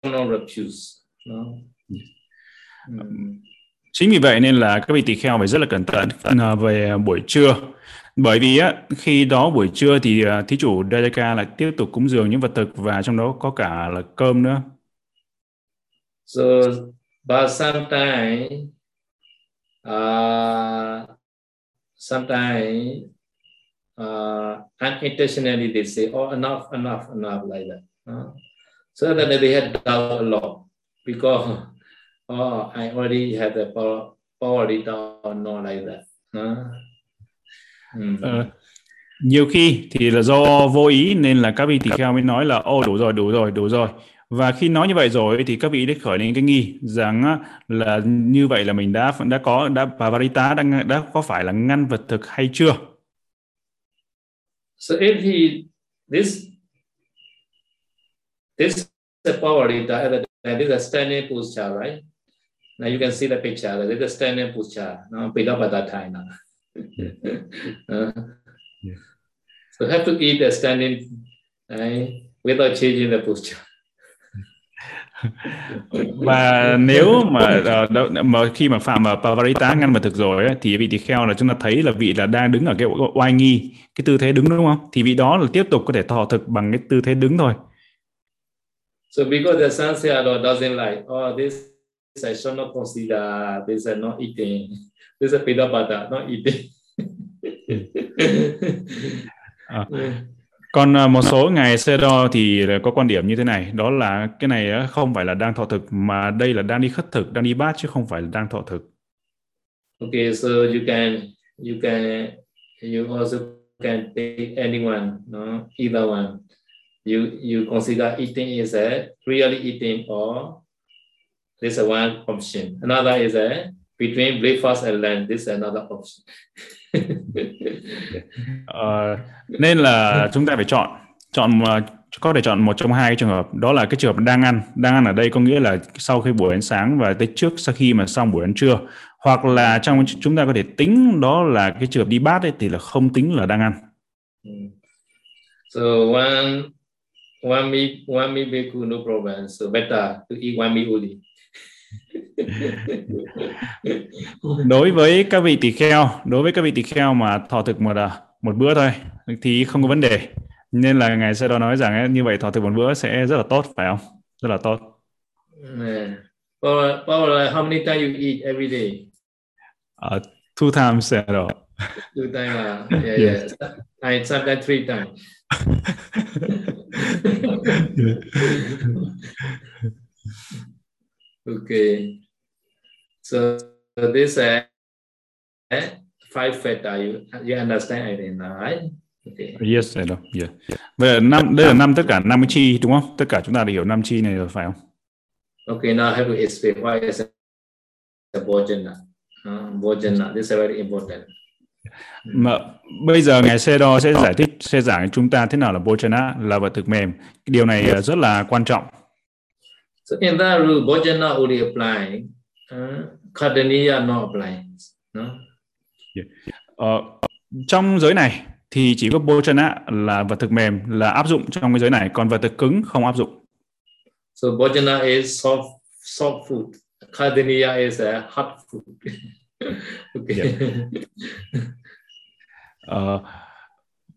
no refuse. No? Chính vì vậy nên là các vị tỳ kheo phải rất là cẩn thận à, về buổi trưa. Bởi vì á, khi đó buổi trưa thì à, thí chủ Dayaka lại tiếp tục cúng dường những vật thực và trong đó có cả là cơm nữa. So, but sometimes, uh, sometimes uh, unintentionally they say, oh, enough, enough, enough, like that. Uh, so that they had doubt a lot because, oh, I already had the power, power down, not like that. Uh, mm. uh, nhiều khi thì là do vô ý nên là các vị tỳ kheo mới nói là ô đủ rồi đủ rồi đủ rồi và khi nói như vậy rồi thì các vị đã khởi lên cái nghi rằng là như vậy là mình đã đã có đã Pavarita đã đã có phải là ngăn vật thực hay chưa So if he this this the power data and this is a standing posture, right? Now you can see the picture. This is a standing that time now. uh, yeah. So have to eat the standing right, without changing the posture. Và nếu mà uh, mà khi mà phạm mà pavarita ngăn mà thực rồi ấy, thì vị tỳ kheo là chúng ta thấy là vị là đang đứng ở cái oai nghi cái tư thế đứng đúng không? Thì vị đó là tiếp tục có thể thọ thực bằng cái tư thế đứng thôi. So because the Sanskrit doesn't like oh this I should not consider this is not eating this is pidapata not eating. À, còn à, một số ngài Sero thì có quan điểm như thế này. Đó là cái này à, không phải là đang thọ thực, mà đây là đang đi khất thực, đang đi bát chứ không phải là đang thọ thực. Okay so you can you can, you also can take anyone no? Either one. You you consider eating is a, really eating or this is one option. Another is a, between breakfast and lunch, this is another option. uh, nên là chúng ta phải chọn. Chọn có thể chọn một trong hai cái trường hợp. Đó là cái trường hợp đang ăn. Đang ăn ở đây có nghĩa là sau khi buổi ăn sáng và tới trước sau khi mà xong buổi ăn trưa. Hoặc là trong chúng ta có thể tính đó là cái trường hợp đi bát ấy thì là không tính là đang ăn. Ừ. So one one meal one meal beku no problem. So better to eat one meal only đối với các vị tỳ kheo đối với các vị tỳ kheo mà thọ thực một một bữa thôi thì không có vấn đề nên là ngài sẽ đó nói rằng ấy, như vậy thọ thực một bữa sẽ rất là tốt phải không rất là tốt yeah. How many times you eat every day? Uh, two times at all. Two times, uh, yeah, yes. yeah. I sometimes three times. okay. So, so this uh, five factor you you understand I think right? Okay. Yes, I know. Yeah. Vậy là năm đây là năm tất cả năm chi đúng không? Tất cả chúng ta đều hiểu năm chi này rồi phải không? Okay, now I have to explain why is a bojana. Uh, bojana, this is very important. Mà bây giờ ngài Sedo sẽ giải thích sẽ giảng chúng ta thế nào là bojana là vật thực mềm. Điều này yes. rất là quan trọng. So in that rule, bojana only apply, uh, kadaniya not apply. No? Yeah. Uh, trong giới này thì chỉ có bojana là vật thực mềm là áp dụng trong cái giới này, còn vật thực cứng không áp dụng. So bojana is soft soft food. Kadaniya is a hot food. okay. Yeah. uh,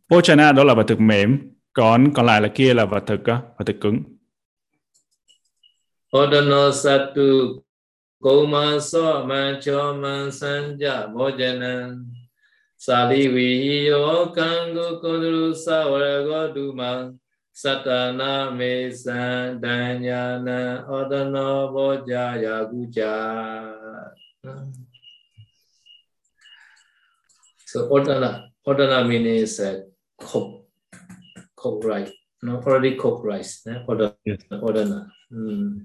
bojana đó là vật thực mềm, còn còn lại là kia là vật thực uh, vật thực cứng. Odano Satu Koma So Man Cho Man Sanja Bojana Sali Viyo Kangu Kundru Sawarago Duma Satana Me San Danyana Odano Bojaya Guja So Odana Odana means uh, cook, cook rice, no, already cooked rice. Eh? Odana. Odana. Mm.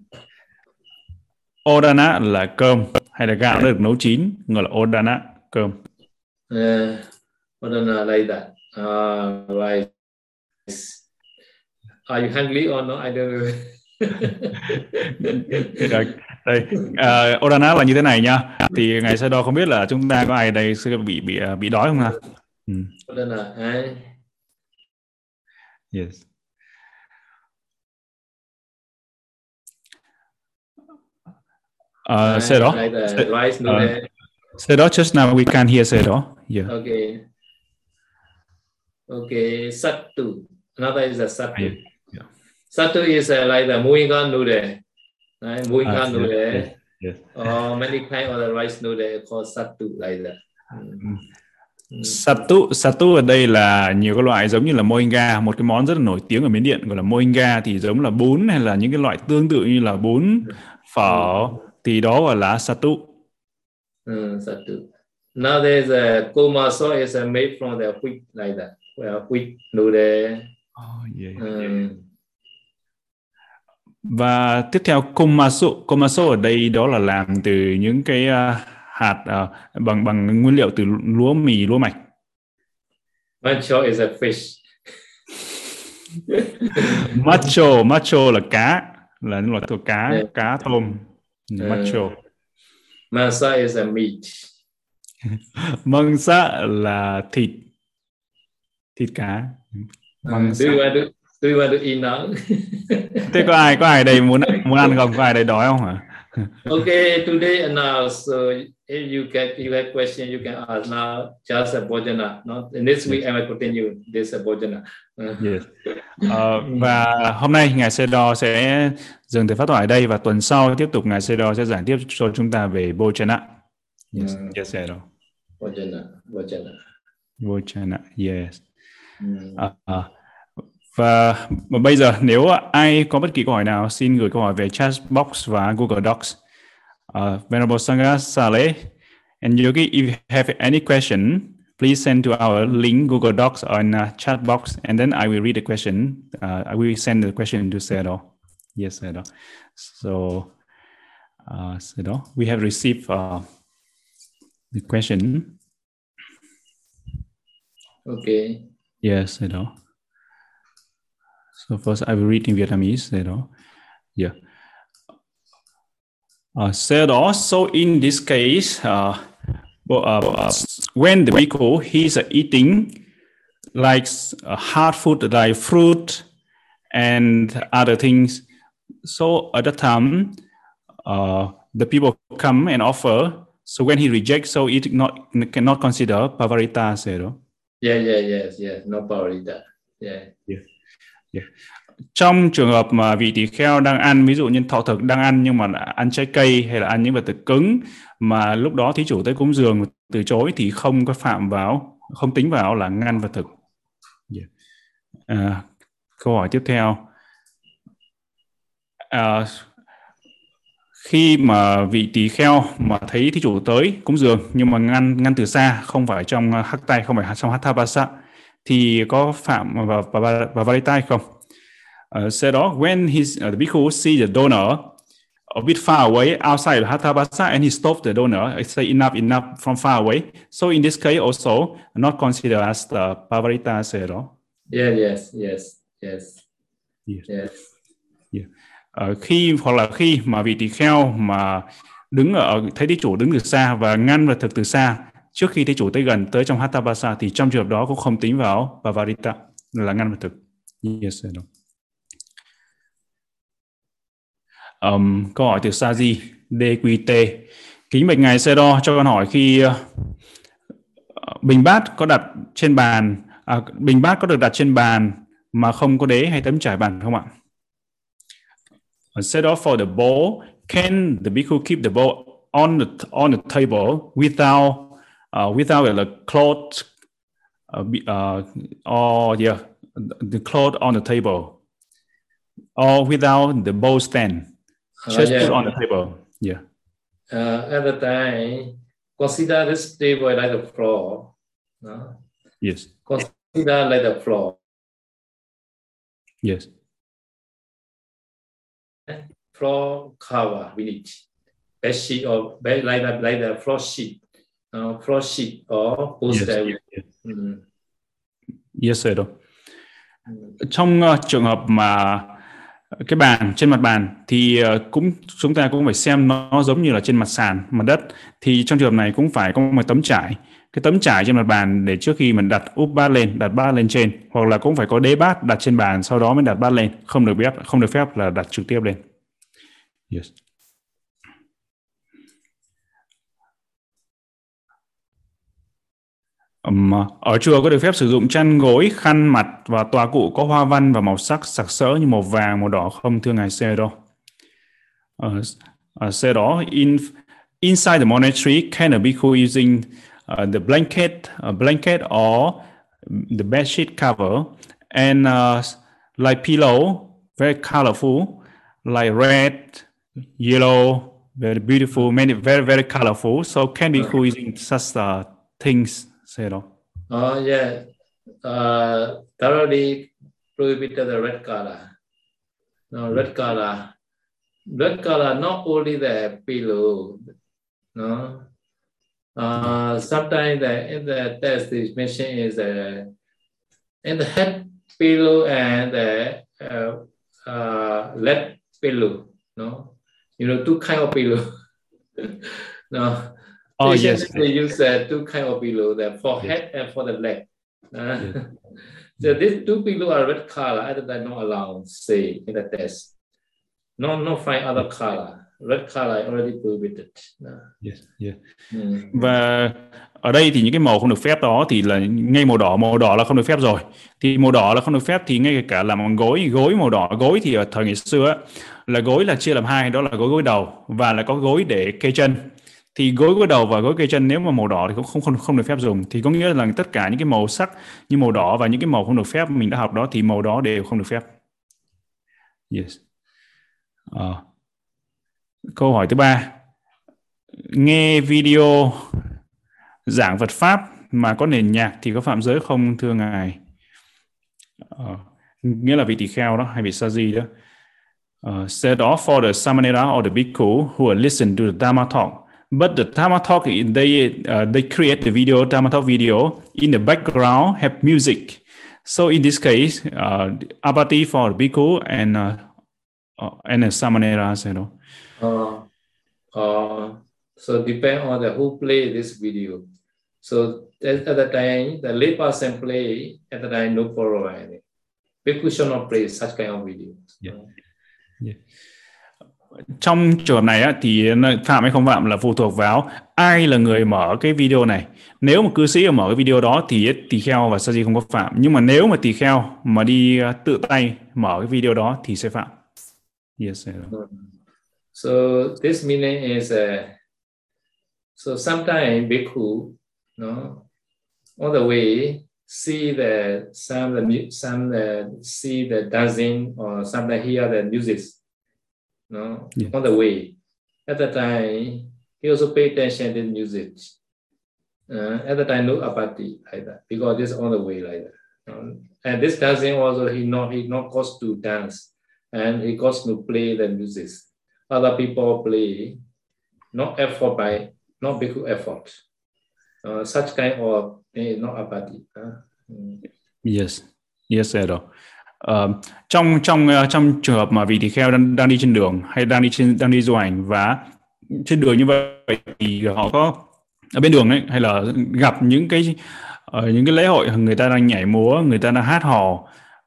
Odana là cơm hay là gạo được nấu chín gọi là odana cơm. Uh, odana like that. Uh, rice. Are you hungry or not? I don't know. Rồi, đây uh, Odana là như thế này nha. Thì ngày sau đó không biết là chúng ta có ai đây sẽ bị bị bị đói không nào? Ừ. Odana, eh? Yes. Uh, say đó. Like the rice noodle. Say đó just now we can hear say đó. Yeah. Okay. Okay. Sattu. Another is a sattu. Yeah. yeah. Sattu is uh, like the muinga noodle. Right? Muinga uh, noodle. Yes, yes. Or many kind of the rice noodle called sattu like that. Mm. Sattu, sattu ở đây là nhiều cái loại giống như là moinga, một cái món rất là nổi tiếng ở Miến Điện gọi là moinga thì giống là bún hay là những cái loại tương tự như là bún, phở thì đó gọi là sattu. Mm, sattu. Now there's a komaso is made from the wheat like that. Well, wheat noodle. Oh, yeah, um, Và tiếp theo komaso, komaso ở đây đó là làm từ những cái uh, hạt uh, bằng bằng nguyên liệu từ lúa mì lúa mạch. Macho is a fish. macho macho là cá là những loại thuộc cá yeah. cá tôm macho. Uh, mansa is a meat. Mangsa là thịt thịt cá. Mangsa. Uh, do you want to do you want to eat now? Thế có ai có ai đây muốn muốn ăn không? Có ai đây đói không hả? okay, today and now, so if you get you have question, you can ask now. Just a bojana. No, next week I will continue this a bojana. Yes. Uh, và hôm nay ngài Sedo sẽ dừng thời phát thoại ở đây và tuần sau tiếp tục ngài Sedo sẽ giảng tiếp cho chúng ta về bojana. Yes, mm. yes Sedo. Bojana, bojana. Bojana, yes. Mm. Uh, uh, và, bây giờ nếu ai có bất kỳ câu hỏi nào xin gửi câu hỏi về chat box và Google Docs. Uh, Venerable Sangha Saleh and Yogi, if you have any question, please send to our link Google Docs on uh, chat box, and then I will read the question. Uh, I will send the question to Sedo. Yes, Sedo. So, uh, Sedo, we have received uh, the question. Okay. Yes, Sedo. So first I will read in Vietnamese, know. Yeah. Uh, so, so in this case, uh, uh, when the bhikkhu he's uh, eating like uh, hard food like fruit and other things, so at the time, uh, the people come and offer. So when he rejects, so it not cannot consider pavarita, zero. Yeah, yeah, yes, yes, no pavarita. Yeah. Yeah. Yeah. Trong trường hợp mà vị tỳ kheo đang ăn, ví dụ như thọ thực đang ăn nhưng mà ăn trái cây hay là ăn những vật thực cứng mà lúc đó thí chủ tới cúng dường từ chối thì không có phạm vào, không tính vào là ngăn vật thực. Yeah. À, câu hỏi tiếp theo. À, khi mà vị tỳ kheo mà thấy thí chủ tới cúng dường nhưng mà ngăn ngăn từ xa không phải trong hắc tay không phải trong hathabasa thì có phạm vào vào vào tay không? Uh, sau đó when his uh, the bhikkhu see the donor a bit far away outside the Hathabasa and he stopped the donor. I say enough, enough from far away. So in this case also not considered as the Pavarita Sero. Yeah, yes, yes, yes. Yes. yes. Yeah. Uh, khi hoặc là khi mà vị tỳ kheo mà đứng ở thấy thí chủ đứng từ xa và ngăn vật thực từ xa trước khi thí chủ tới gần tới trong Hathabasa thì trong trường hợp đó cũng không tính vào Pavarita là ngăn vật thực. Yes, no. Um, câu hỏi từ Saji DQT kính bạch ngài Sero đo cho con hỏi khi uh, bình bát có đặt trên bàn à, bình bát có được đặt trên bàn mà không có đế hay tấm trải bàn không ạ? set off for the bowl, can the bhikkhu keep the bowl on the on the table without uh, without a cloth uh, uh, or yeah the cloth on the table or without the bowl stand just yeah. put on the table. Yeah. Uh, at the time consider this table like the floor no? yes. Consider like the floor. Yes. Floor cover village bed sheet or bed like the like the floor sheet uh, floor sheet or poster. Yes, yes, yes. Mm. yes sir. Trong uh, trường hợp mà cái bàn, trên mặt bàn thì ờ, cũng, chúng ta cũng phải xem nó giống như là trên mặt sàn, mặt đất. Thì trong trường hợp này cũng phải có một tấm trải. Cái tấm trải trên mặt bàn để trước khi mình đặt úp bát lên, đặt bát lên trên, hoặc là cũng phải có đế bát đặt trên bàn, sau đó mới đặt bát lên. Không được phép, không được phép là đặt trực tiếp lên. Yes. Um, ở chùa có được phép sử dụng chăn gối, khăn mặt và tòa cụ có hoa văn và màu sắc sặc sỡ như màu vàng, màu đỏ không thưa ngài Sero? Uh, uh, Sero, in, inside the monastery, can a bhikkhu using uh, the blanket, uh, blanket or the bed sheet cover and uh, like pillow, very colorful, like red, yellow, very beautiful, many very very colorful. So can be using such uh, things zero? Oh yeah, uh, thoroughly prohibited the red color. No red color. Red color not only the pillow. No. Uh, sometimes the in the test is mentioned is uh, in the head pillow and the uh, uh, leg pillow. No, you know two kind of pillow. no, Oh, yes. They use uh, two kind of pillow, the for yes. head and for the leg. Uh, yes. so these two pillow are red color, other than not allowed, say, in the test. No, no find other color. Red color already prohibited. Uh. Yes, yes. Mm. Và ở đây thì những cái màu không được phép đó thì là ngay màu đỏ màu đỏ là không được phép rồi thì màu đỏ là không được phép thì ngay cả làm bằng gối gối màu đỏ gối thì ở thời ngày xưa là gối là chia làm hai đó là gối gối đầu và là có gối để kê chân thì gối gối đầu và gối cây chân nếu mà màu đỏ thì cũng không không không được phép dùng. Thì có nghĩa là tất cả những cái màu sắc như màu đỏ và những cái màu không được phép mình đã học đó thì màu đó đều không được phép. Yes. À. câu hỏi thứ ba. Nghe video giảng Phật pháp mà có nền nhạc thì có phạm giới không thưa ngài? À. nghĩa là vị tỳ kheo đó hay vị sa di đó. Uh, set off for the samanera or the bhikkhu who are listen to the dharma talk. But the Dharma talk they uh, they create the video Dharma talk video in the background have music. So in this case, uh, abati for bhikkhu and uh, uh, and a samaneras, you know. Uh, uh, so depend on the who play this video. So at, at the time, the lay person play at the time no problem. Bhikkhu should not play such kind of video. Yeah. Yeah. Trong trường hợp này á, thì phạm hay không phạm là phụ thuộc vào ai là người mở cái video này. Nếu mà cư sĩ mở cái video đó thì tỳ kheo và sa di không có phạm. Nhưng mà nếu mà tỳ kheo mà đi à, tự tay mở cái video đó thì sẽ phạm. Yes sir. so this meaning is uh, so sometimes bhikkhu no all the way see the some the some the see the dancing or sometimes hear the music. No, yeah. on the way. At the time, he also pay attention to music. Uh, at the time, no apathy like that because this on the way like that. Um, and this dancing also he not he not cost to dance, and he cost to play the music. Other people play, not effort by not big effort. Uh, such kind of eh, not apathy. Uh, mm. Yes, yes, sir. Uh, trong trong uh, trong trường hợp mà vị tỳ kheo đang, đang đi trên đường hay đang đi trên đang đi du hành và trên đường như vậy thì họ có ở bên đường ấy hay là gặp những cái ở những cái lễ hội người ta đang nhảy múa người ta đang hát hò.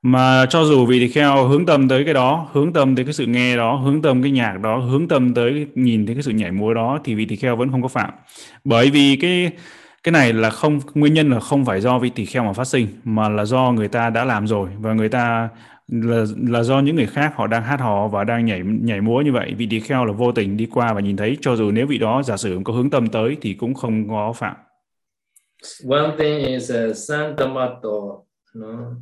Mà cho dù vị tỳ kheo hướng tâm tới cái đó hướng tâm tới cái sự nghe đó hướng tâm cái nhạc đó hướng tâm tới nhìn thấy cái sự nhảy múa đó thì vị tỳ kheo vẫn không có phạm. Bởi vì cái cái này là không nguyên nhân là không phải do vị tỳ kheo mà phát sinh mà là do người ta đã làm rồi và người ta là là do những người khác họ đang hát hò và đang nhảy nhảy múa như vậy. Vị tỳ kheo là vô tình đi qua và nhìn thấy cho dù nếu vị đó giả sử có hướng tâm tới thì cũng không có phạm. One thing is uh, san tamato no?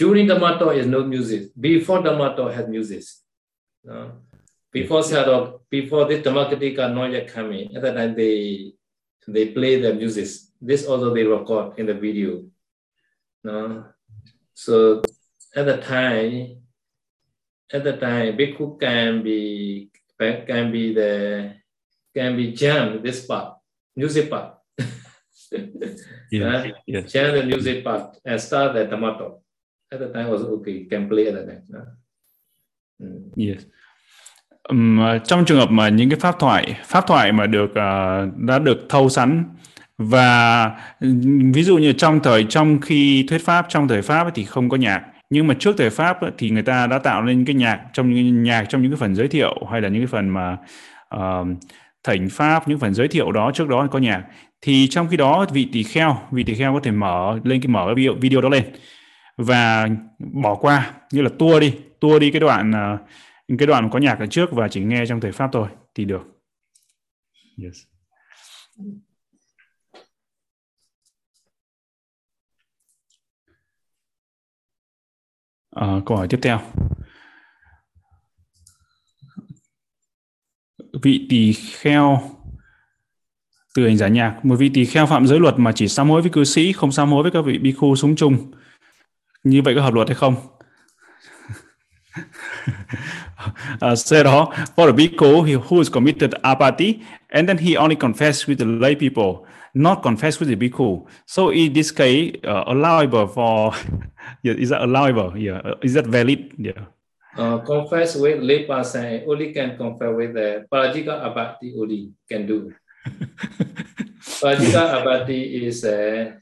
During tamato is no music. Before tamato had music no? Before Sadok, before this Dhammakataka not yet coming at that time they they play the music this also they record in the video no so at the time, at the time, bhikkhu can be can be the can be jam this part, music part. yeah, uh, yes. Jam the music part and start the tomato. At the time was okay, can play at the time. No? Mm. Yes. Um, trong trường hợp mà những cái pháp thoại pháp thoại mà được uh, đã được thâu sẵn và ví dụ như trong thời trong khi thuyết pháp trong thời pháp thì không có nhạc nhưng mà trước thời pháp thì người ta đã tạo nên cái nhạc trong những nhạc trong những cái phần giới thiệu hay là những cái phần mà uh, thỉnh pháp những phần giới thiệu đó trước đó có nhạc thì trong khi đó vị tỳ kheo vị tỳ kheo có thể mở lên cái mở video, video đó lên và bỏ qua như là tua đi tua đi cái đoạn uh, cái đoạn có nhạc ở trước và chỉ nghe trong thời pháp thôi thì được yes À, câu hỏi tiếp theo. Vị tỳ kheo từ hành giả nhạc, một vị tỳ kheo phạm giới luật mà chỉ sám hối với cư sĩ, không sám hối với các vị bi khu súng chung. Như vậy có hợp luật hay không? uh, said for a bhikkhu who is committed apathy and then he only confessed with the lay people not confess with the bhikkhu. So in this case, uh, allowable for, yeah, is that allowable? Yeah, uh, is that valid? Yeah. Uh, confess with lay person only can confess with the parajika abati only can do. parajika abati is a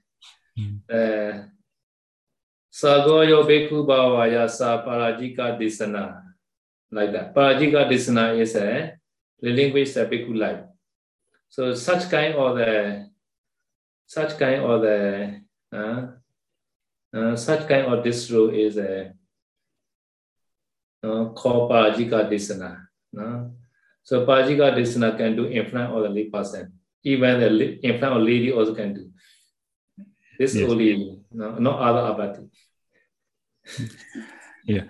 uh, uh, Sagoyo Bhikkhu Bhavaya Sa Parajika Disana. Like that. Parajika Disana is a relinquish the Bhikkhu life. So such kind of the such kind of the uh, uh, such kind of this rule is a uh, called Parajika Desana. Uh, so Parajika Desana can do in front of the lay person. Even the in front of lady also can do. This yes. only, no, not other abati. Yeah.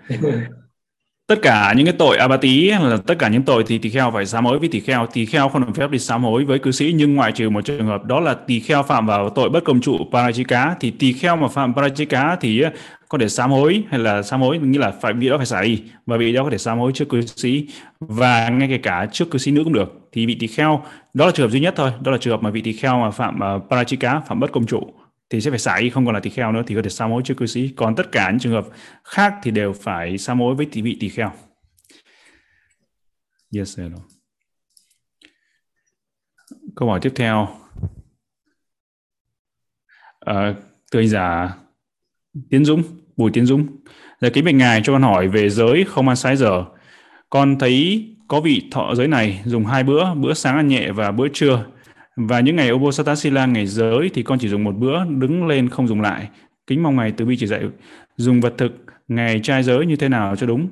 tất cả những cái tội abati là tất cả những tội thì tỳ kheo phải sám hối. Với tỳ kheo tỳ kheo không được phép đi sám hối với cư sĩ. Nhưng ngoại trừ một trường hợp đó là tỳ kheo phạm vào tội bất công trụ parajika thì tỳ kheo mà phạm parajika thì có thể sám hối hay là sám hối nghĩa là phải vị đó phải xả đi. Và vị đó có thể sám hối trước cư sĩ và ngay kể cả trước cư sĩ nữ cũng được. Thì vị tỳ kheo đó là trường hợp duy nhất thôi. Đó là trường hợp mà vị tỳ kheo mà phạm uh, parajika phạm bất công trụ thì sẽ phải xả y không còn là tỳ kheo nữa thì có thể sám hối trước cư sĩ. Còn tất cả những trường hợp khác thì đều phải sám hối với tỷ vị tỳ kheo. Yes sir. câu hỏi tiếp theo. À, từ giả Tiến Dũng Bùi Tiến Dũng. Là kính bạch ngài cho con hỏi về giới không ăn sái giờ con thấy có vị thọ giới này dùng hai bữa bữa sáng ăn nhẹ và bữa trưa và những ngày Obosatasila ngày giới thì con chỉ dùng một bữa, đứng lên không dùng lại. Kính mong ngài từ bi chỉ dạy dùng vật thực ngày trai giới như thế nào cho đúng.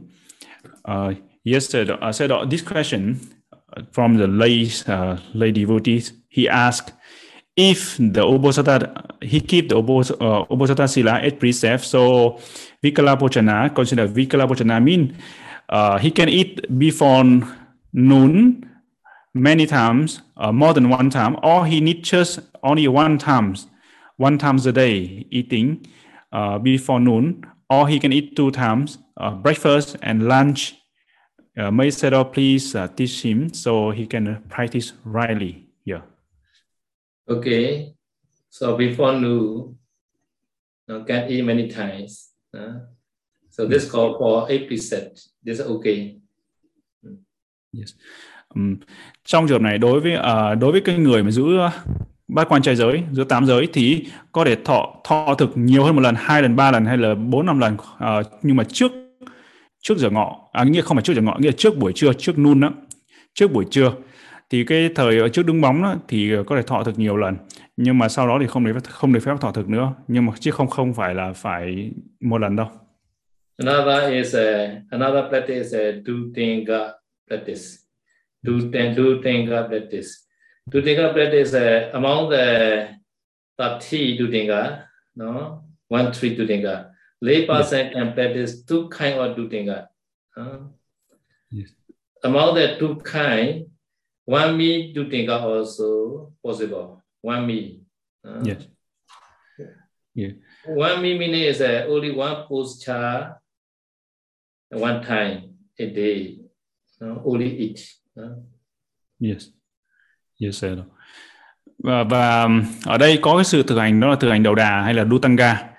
Uh, yes, sir. Uh, sir, this question uh, from the lay uh, lay devotees, he asked if the Obosata he keep the Obos, uh, Obosatasila eight precepts, so Vikala Pochana consider Vikala Pochana mean uh, he can eat before noon many times, uh, more than one time, or he needs just only one times, one times a day eating uh, before noon, or he can eat two times, uh, breakfast and lunch. Uh, may Sayadaw please uh, teach him so he can practice rightly. Yeah. Okay. So before noon, you can eat many times. Uh, so this call for eight percent. This is okay. Yes. Um, trong trường hợp này đối với uh, đối với cái người mà giữ à, bát quan trai giới giữa tám giới thì có thể thọ thọ thực nhiều hơn một lần hai lần ba lần hay là bốn năm lần uh, nhưng mà trước trước giờ ngọ à nghĩa không phải trước giờ ngọ nghĩa là trước buổi trưa trước nun đó trước buổi trưa. Thì cái thời ở trước đứng bóng đó, thì có thể thọ thực nhiều lần nhưng mà sau đó thì không được không được phép thọ thực nữa. Nhưng mà chứ không không phải là phải một lần đâu. Another is a another practice is a Dutinga uh, practice. Duten Dutinga practice. Dutinga practice uh, among the 30 Dutinga, no, one three Dutinga. Lay person can practice two kind of Dutinga. Uh, Yes. Among the two kind, one me Dutinga also possible. One me. Uh, Yes. One me meaning is uh, only one posture, one time a day, no? only eat. Yes. Yes, sir. Và, và um, ở đây có cái sự thực hành đó là thực hành đầu đà hay là Dutanga.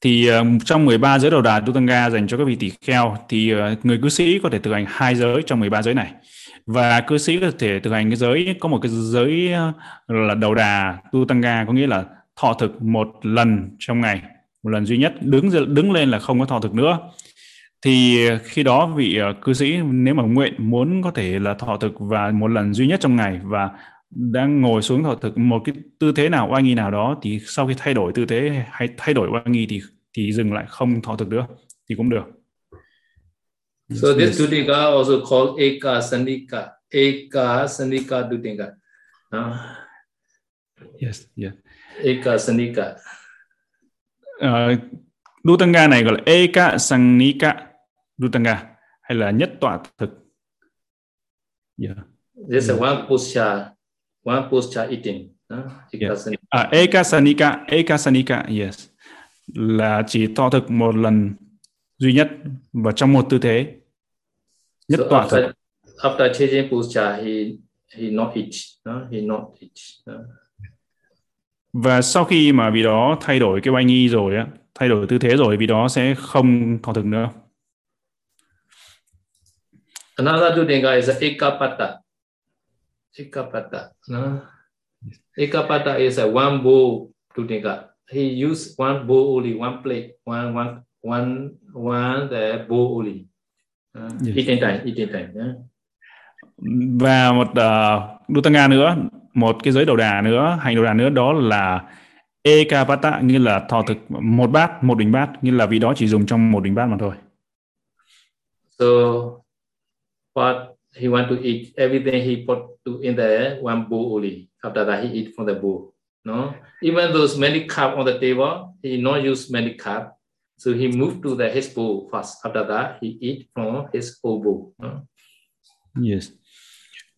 Thì uh, trong 13 giới đầu đà Dutanga dành cho các vị tỷ kheo thì uh, người cư sĩ có thể thực hành hai giới trong 13 giới này. Và cư sĩ có thể thực hành cái giới có một cái giới uh, là đầu đà Dutanga có nghĩa là thọ thực một lần trong ngày, một lần duy nhất, đứng đứng lên là không có thọ thực nữa thì khi đó vị uh, cư sĩ nếu mà nguyện muốn có thể là thọ thực và một lần duy nhất trong ngày và đang ngồi xuống thọ thực một cái tư thế nào oai nghi nào đó thì sau khi thay đổi tư thế hay thay đổi oai nghi thì thì dừng lại không thọ thực nữa thì cũng được. So this Dutinga also called Eka Sanika. Eka Sanika Dutinga. No? Yes, yeah. Eka Sanika. Uh, Dutanga này gọi là Eka Sannika Dutanga hay là nhất tọa thực. Yeah. This is one posture, one posture eating. No? Eka Yeah. Sanika. À, Eka Sanika, Eka Sanika, yes. Là chỉ thọ thực một lần duy nhất và trong một tư thế. Nhất So tọa thực. after, after changing posture, he he not eat. No? He not eat. No? Và sau khi mà vị đó thay đổi cái oai nghi rồi á, thay đổi tư thế rồi, vị đó sẽ không thọ thực nữa. Another Dutinga is Ekapata. Ekapata. No? Ekapata is a one bowl Dutinga. He used one bowl only, one plate, one one one one the bowl only. Uh, Yes. Eating time, eating time. yeah. Và một uh, Dutanga nữa, một cái giới đầu đà nữa, hành đầu đà nữa đó là Ekapata nghĩa là thọ thực một bát, một bình bát, nghĩa là vị đó chỉ dùng trong một bình bát mà thôi. So But he want to eat, everything he put to in there one bowl only. After that, he eat from the bowl. No, even those many cup on the table, he not use many cup. So he moved to the his bowl first. After that, he eat from his own bowl. No? Yes.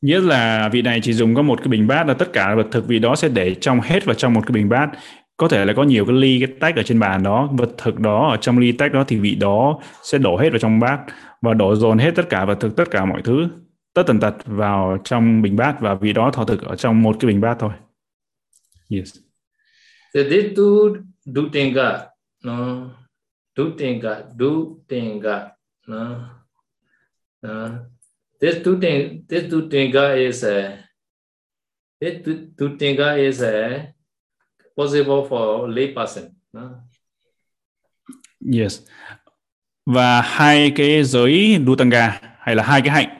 Nghĩa là vị này chỉ dùng có một cái bình bát là tất cả vật thực vị đó sẽ để trong hết vào trong một cái bình bát. Có thể là có nhiều cái ly cái tách ở trên bàn đó, vật thực đó ở trong ly tách đó thì vị đó sẽ đổ hết vào trong bát và đổ dồn hết tất cả vật thực tất cả mọi thứ tất tần tật vào trong bình bát và vị đó thọ thực ở trong một cái bình bát thôi. Yes. So these two do tenga, no, do tenga, do tenga, no. Uh, this two thing, this two tenga is a, this two tenga is a possible for lay person. No? Yes. Và hai cái giới Dutanga hay là hai cái hạnh,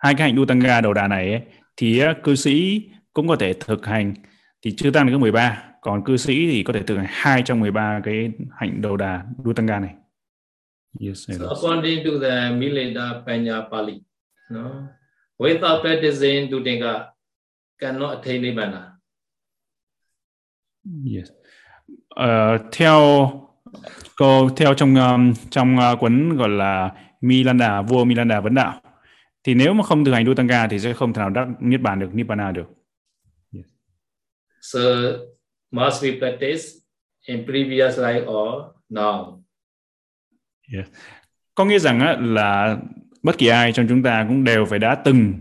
hai cái hạnh Dutanga đầu đà này ấy, thì á, cư sĩ cũng có thể thực hành thì chưa tăng đến 13, còn cư sĩ thì có thể thực hành hai trong 13 cái hạnh đầu đà Dutanga này. Yes. So according to the Mileda Panya Pali, no, without practicing do tenga, cannot attain nibbana. Yes. Ờ, theo cô theo trong um, trong uh, cuốn gọi là Milanda vua Milanda vấn đạo thì nếu mà không thực hành Dutanga thì sẽ không thể nào đắc niết bàn được nibbana được. So must be practiced in previous life or now. Có nghĩa rằng á, là bất kỳ ai trong chúng ta cũng đều phải đã từng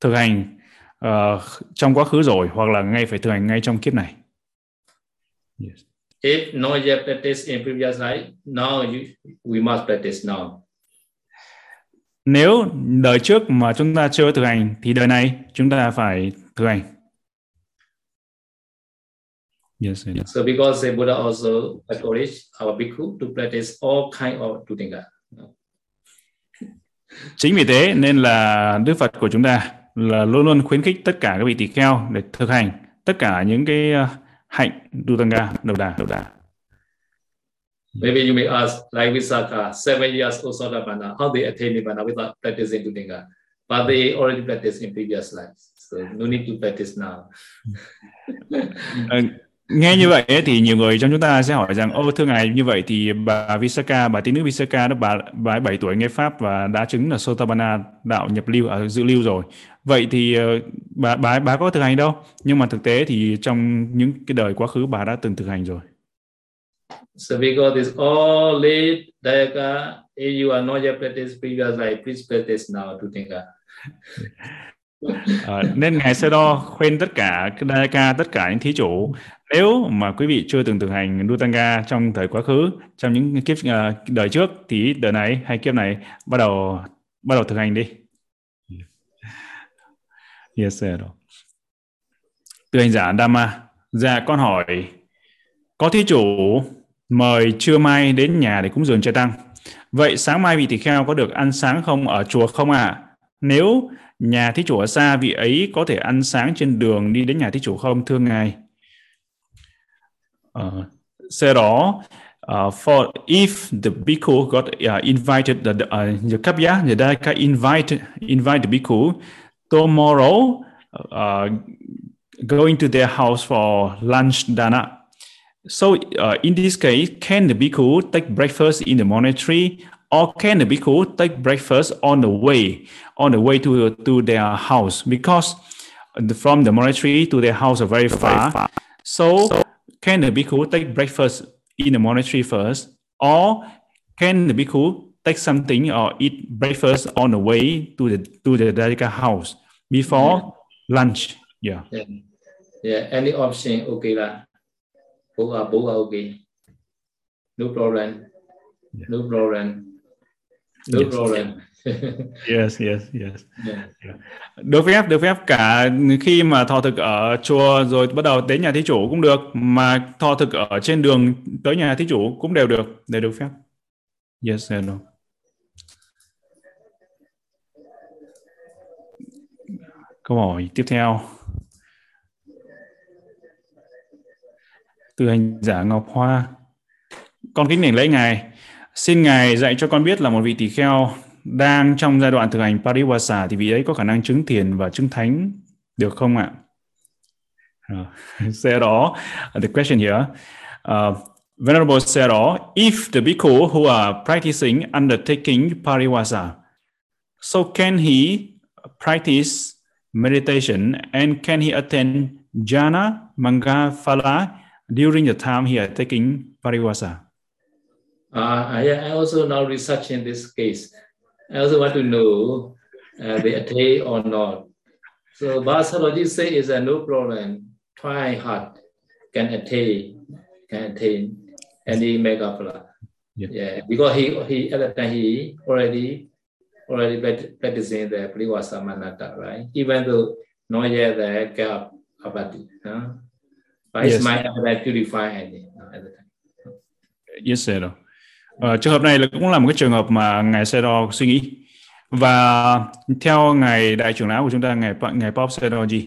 thực hành ờ, trong quá khứ rồi hoặc là ngay phải thực hành ngay trong kiếp này. Yes. If not yet practiced in previous life, now you, we must practice now. Nếu đời trước mà chúng ta chưa thực hành thì đời này chúng ta phải thực hành. Yes, yes. So because the Buddha also encouraged our bhikkhu to practice all kind of Tutinga. Chính vì thế nên là Đức Phật của chúng ta là luôn luôn khuyến khích tất cả các vị tỳ kheo để thực hành tất cả những cái uh, hạnh Dutanga đầu đà đầu đà. Maybe you may ask, like Visakha, seven years old Sotapanna, how they attain Nibbana without practicing Tutinga? But they already practiced in previous lives, so no need to practice now. Nghe như vậy thì nhiều người trong chúng ta sẽ hỏi rằng ô thưa ngài như vậy thì bà Visaka bà tín nữ Visaka đó bà bà 7 tuổi nghe pháp và đã chứng là Sotabana đạo nhập lưu ở à, dự lưu rồi. Vậy thì ờ, bà bà bà có thực hành đâu? Nhưng mà thực tế thì trong những cái đời quá khứ bà đã từng thực hành rồi. So because it's all late, Dayaka, if uh, you are not yet practice previous life, please practice now to think. Uh. À, nên ngài Sơ Đo khuyên tất cả Dayaka tất cả những thí chủ nếu mà quý vị chưa từng thực hành Dutanga trong thời quá khứ trong những kiếp uh, đời trước thì đời này hay kiếp này bắt đầu bắt đầu thực hành đi. Yes sir từ hành giả Dama, dạ con hỏi có thí chủ mời trưa mai đến nhà để cúng dường cho tăng. Vậy sáng mai vị tỳ kheo có được ăn sáng không ở chùa không ạ? À? nếu nhà thí chủ ở xa vị ấy có thể ăn sáng trên đường đi đến nhà thí chủ không thưa ngài? Uh, sau đó uh, for if the bhikkhu got uh, invited the uh, the kapya the daika invite invite the bhikkhu tomorrow uh, going to their house for lunch dana. So uh, in this case can the bhikkhu take breakfast in the monastery? Or can the bhikkhu take breakfast on the way on the way to to their house because from the monastery to their house are very far so can the bhikkhu take breakfast in the monastery first, or can the bhikkhu take something or eat breakfast on the way to the to the Dalika house before yeah. lunch? Yeah. yeah. Yeah, any option okay lah. Both are both are okay. No problem. Yeah. No problem. No yes. problem. yes, yes, yes. Yeah. Yeah. Được phép, được phép cả khi mà thọ thực ở chùa rồi bắt đầu đến nhà thí chủ cũng được, mà thọ thực ở trên đường tới nhà thí chủ cũng đều được, đều được phép. Yes, no. Câu hỏi tiếp theo. Từ hành giả Ngọc Hoa. Con kính nể lấy ngài. Xin ngài dạy cho con biết là một vị tỳ kheo đang trong giai đoạn thực hành Pariwasa thì vị ấy có khả năng chứng thiền và chứng thánh được không ạ? Ờ, uh, Sero, the question here, uh, Venerable Sero, if the bhikkhu who are practicing undertaking Pariwasa, so can he practice meditation and can he attend jhana, manga, phala during the time he is taking Pariwasa? Uh, I, I also now researching this case. I also want to know uh, they attain or not. So Basology say is a no problem. Try hard, can attain, can attain any megaphala. Yeah. yeah, because he he at that time he already already practicing the Privasa Manata, right? Even though not yet the gap abati, huh? but yes. his mind ability to define any at the time. Yes, sir. Ờ, trường hợp này là cũng là một cái trường hợp mà ngài Sero suy nghĩ. Và theo ngài đại trưởng lão của chúng ta, ngài ngài Bob Sedoji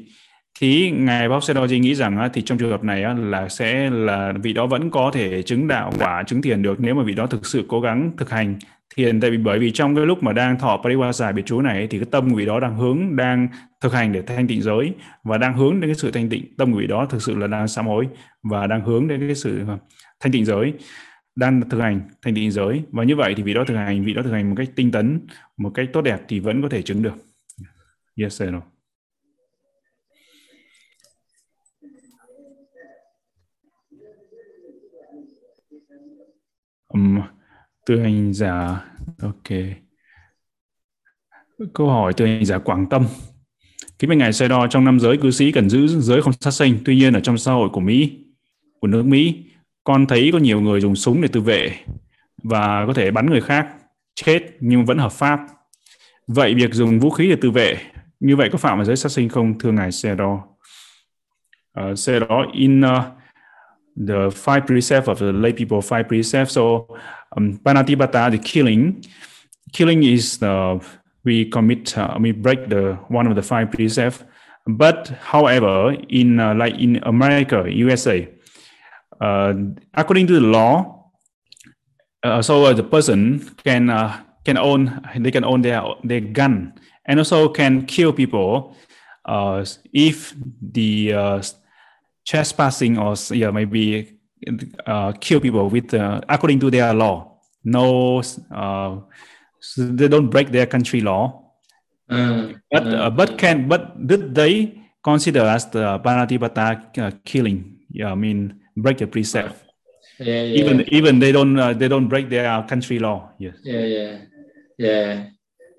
thì ngài Bob Sedoji nghĩ rằng thì trong trường hợp này là sẽ là vị đó vẫn có thể chứng đạo quả, chứng thiền được nếu mà vị đó thực sự cố gắng thực hành thiền. Tại vì bởi vì trong cái lúc mà đang thọ pariwasa biệt chú này thì cái tâm của vị đó đang hướng, đang thực hành để thanh tịnh giới và đang hướng đến cái sự thanh tịnh. Tâm của vị đó thực sự là đang sám hối và đang hướng đến cái sự thanh tịnh giới đang thực hành thành tịnh giới. Và như vậy thì vị đó thực hành vị đó thực hành một cách tinh tấn một cách tốt đẹp thì vẫn có thể chứng được. Yes or no? Um, từ hành giả ok. Câu hỏi từ hành giả quảng tâm. Kính bên ngài xe đo trong năm giới cư sĩ cần giữ giới không sát sinh tuy nhiên ở trong xã hội của mỹ của nước mỹ con thấy có nhiều người dùng súng để tự vệ và có thể bắn người khác chết nhưng vẫn hợp pháp. Vậy việc dùng vũ khí để tự vệ như vậy có phạm vào giới sát sinh không thưa ngài xe đó uh, xe đó in uh, the five precepts of the lay people five precepts. So um, panatipata the killing. Killing is the we commit uh, we break the one of the five precepts. But however in uh, like in america usa according to the law, uh, so uh, the person can uh, can own they can own their their gun and also can kill people uh, if the uh, trespassing or yeah maybe uh, kill people with uh, according to their law. No uh, so they don't break their country law. Uh, but uh, but can but did they consider as the panatipata uh, killing? Yeah i mean break the precept yeah, yeah. even even they don't uh, they don't break their country law yes Yeah, yeah, yeah.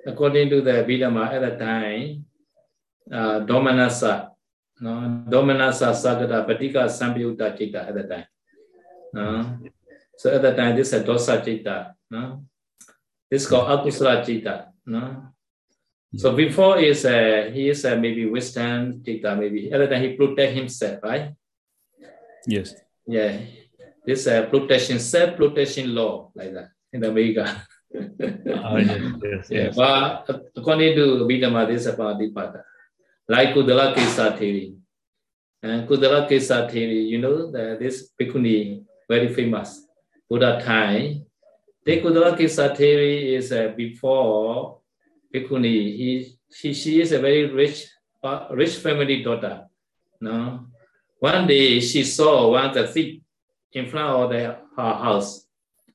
According to the Bidama at the time, uh, Domanasa, no, Domanasa Sagata Patika Samyutta Chitta at the time. No? So at the time, this is a Dosa Chitta. No? This is called Akusala Chitta. No? So before is uh, he is uh, maybe Western Chitta, maybe at the time he protect himself, right? yes Yeah, this uh, protection, self protection law like that in America. Ah, yes yes Yeah, yes but according to Abhidhamma, this is about Dipata. Like Kudala Kesa theory. And Kudala Kesa theory, you know, that this Bhikkhuni, very famous, Buddha time. The Kudala Kesa theory is uh, before Bhikkhuni. He, she, she is a very rich, uh, rich family daughter. No? One day she saw one of the thief in front of the, her house.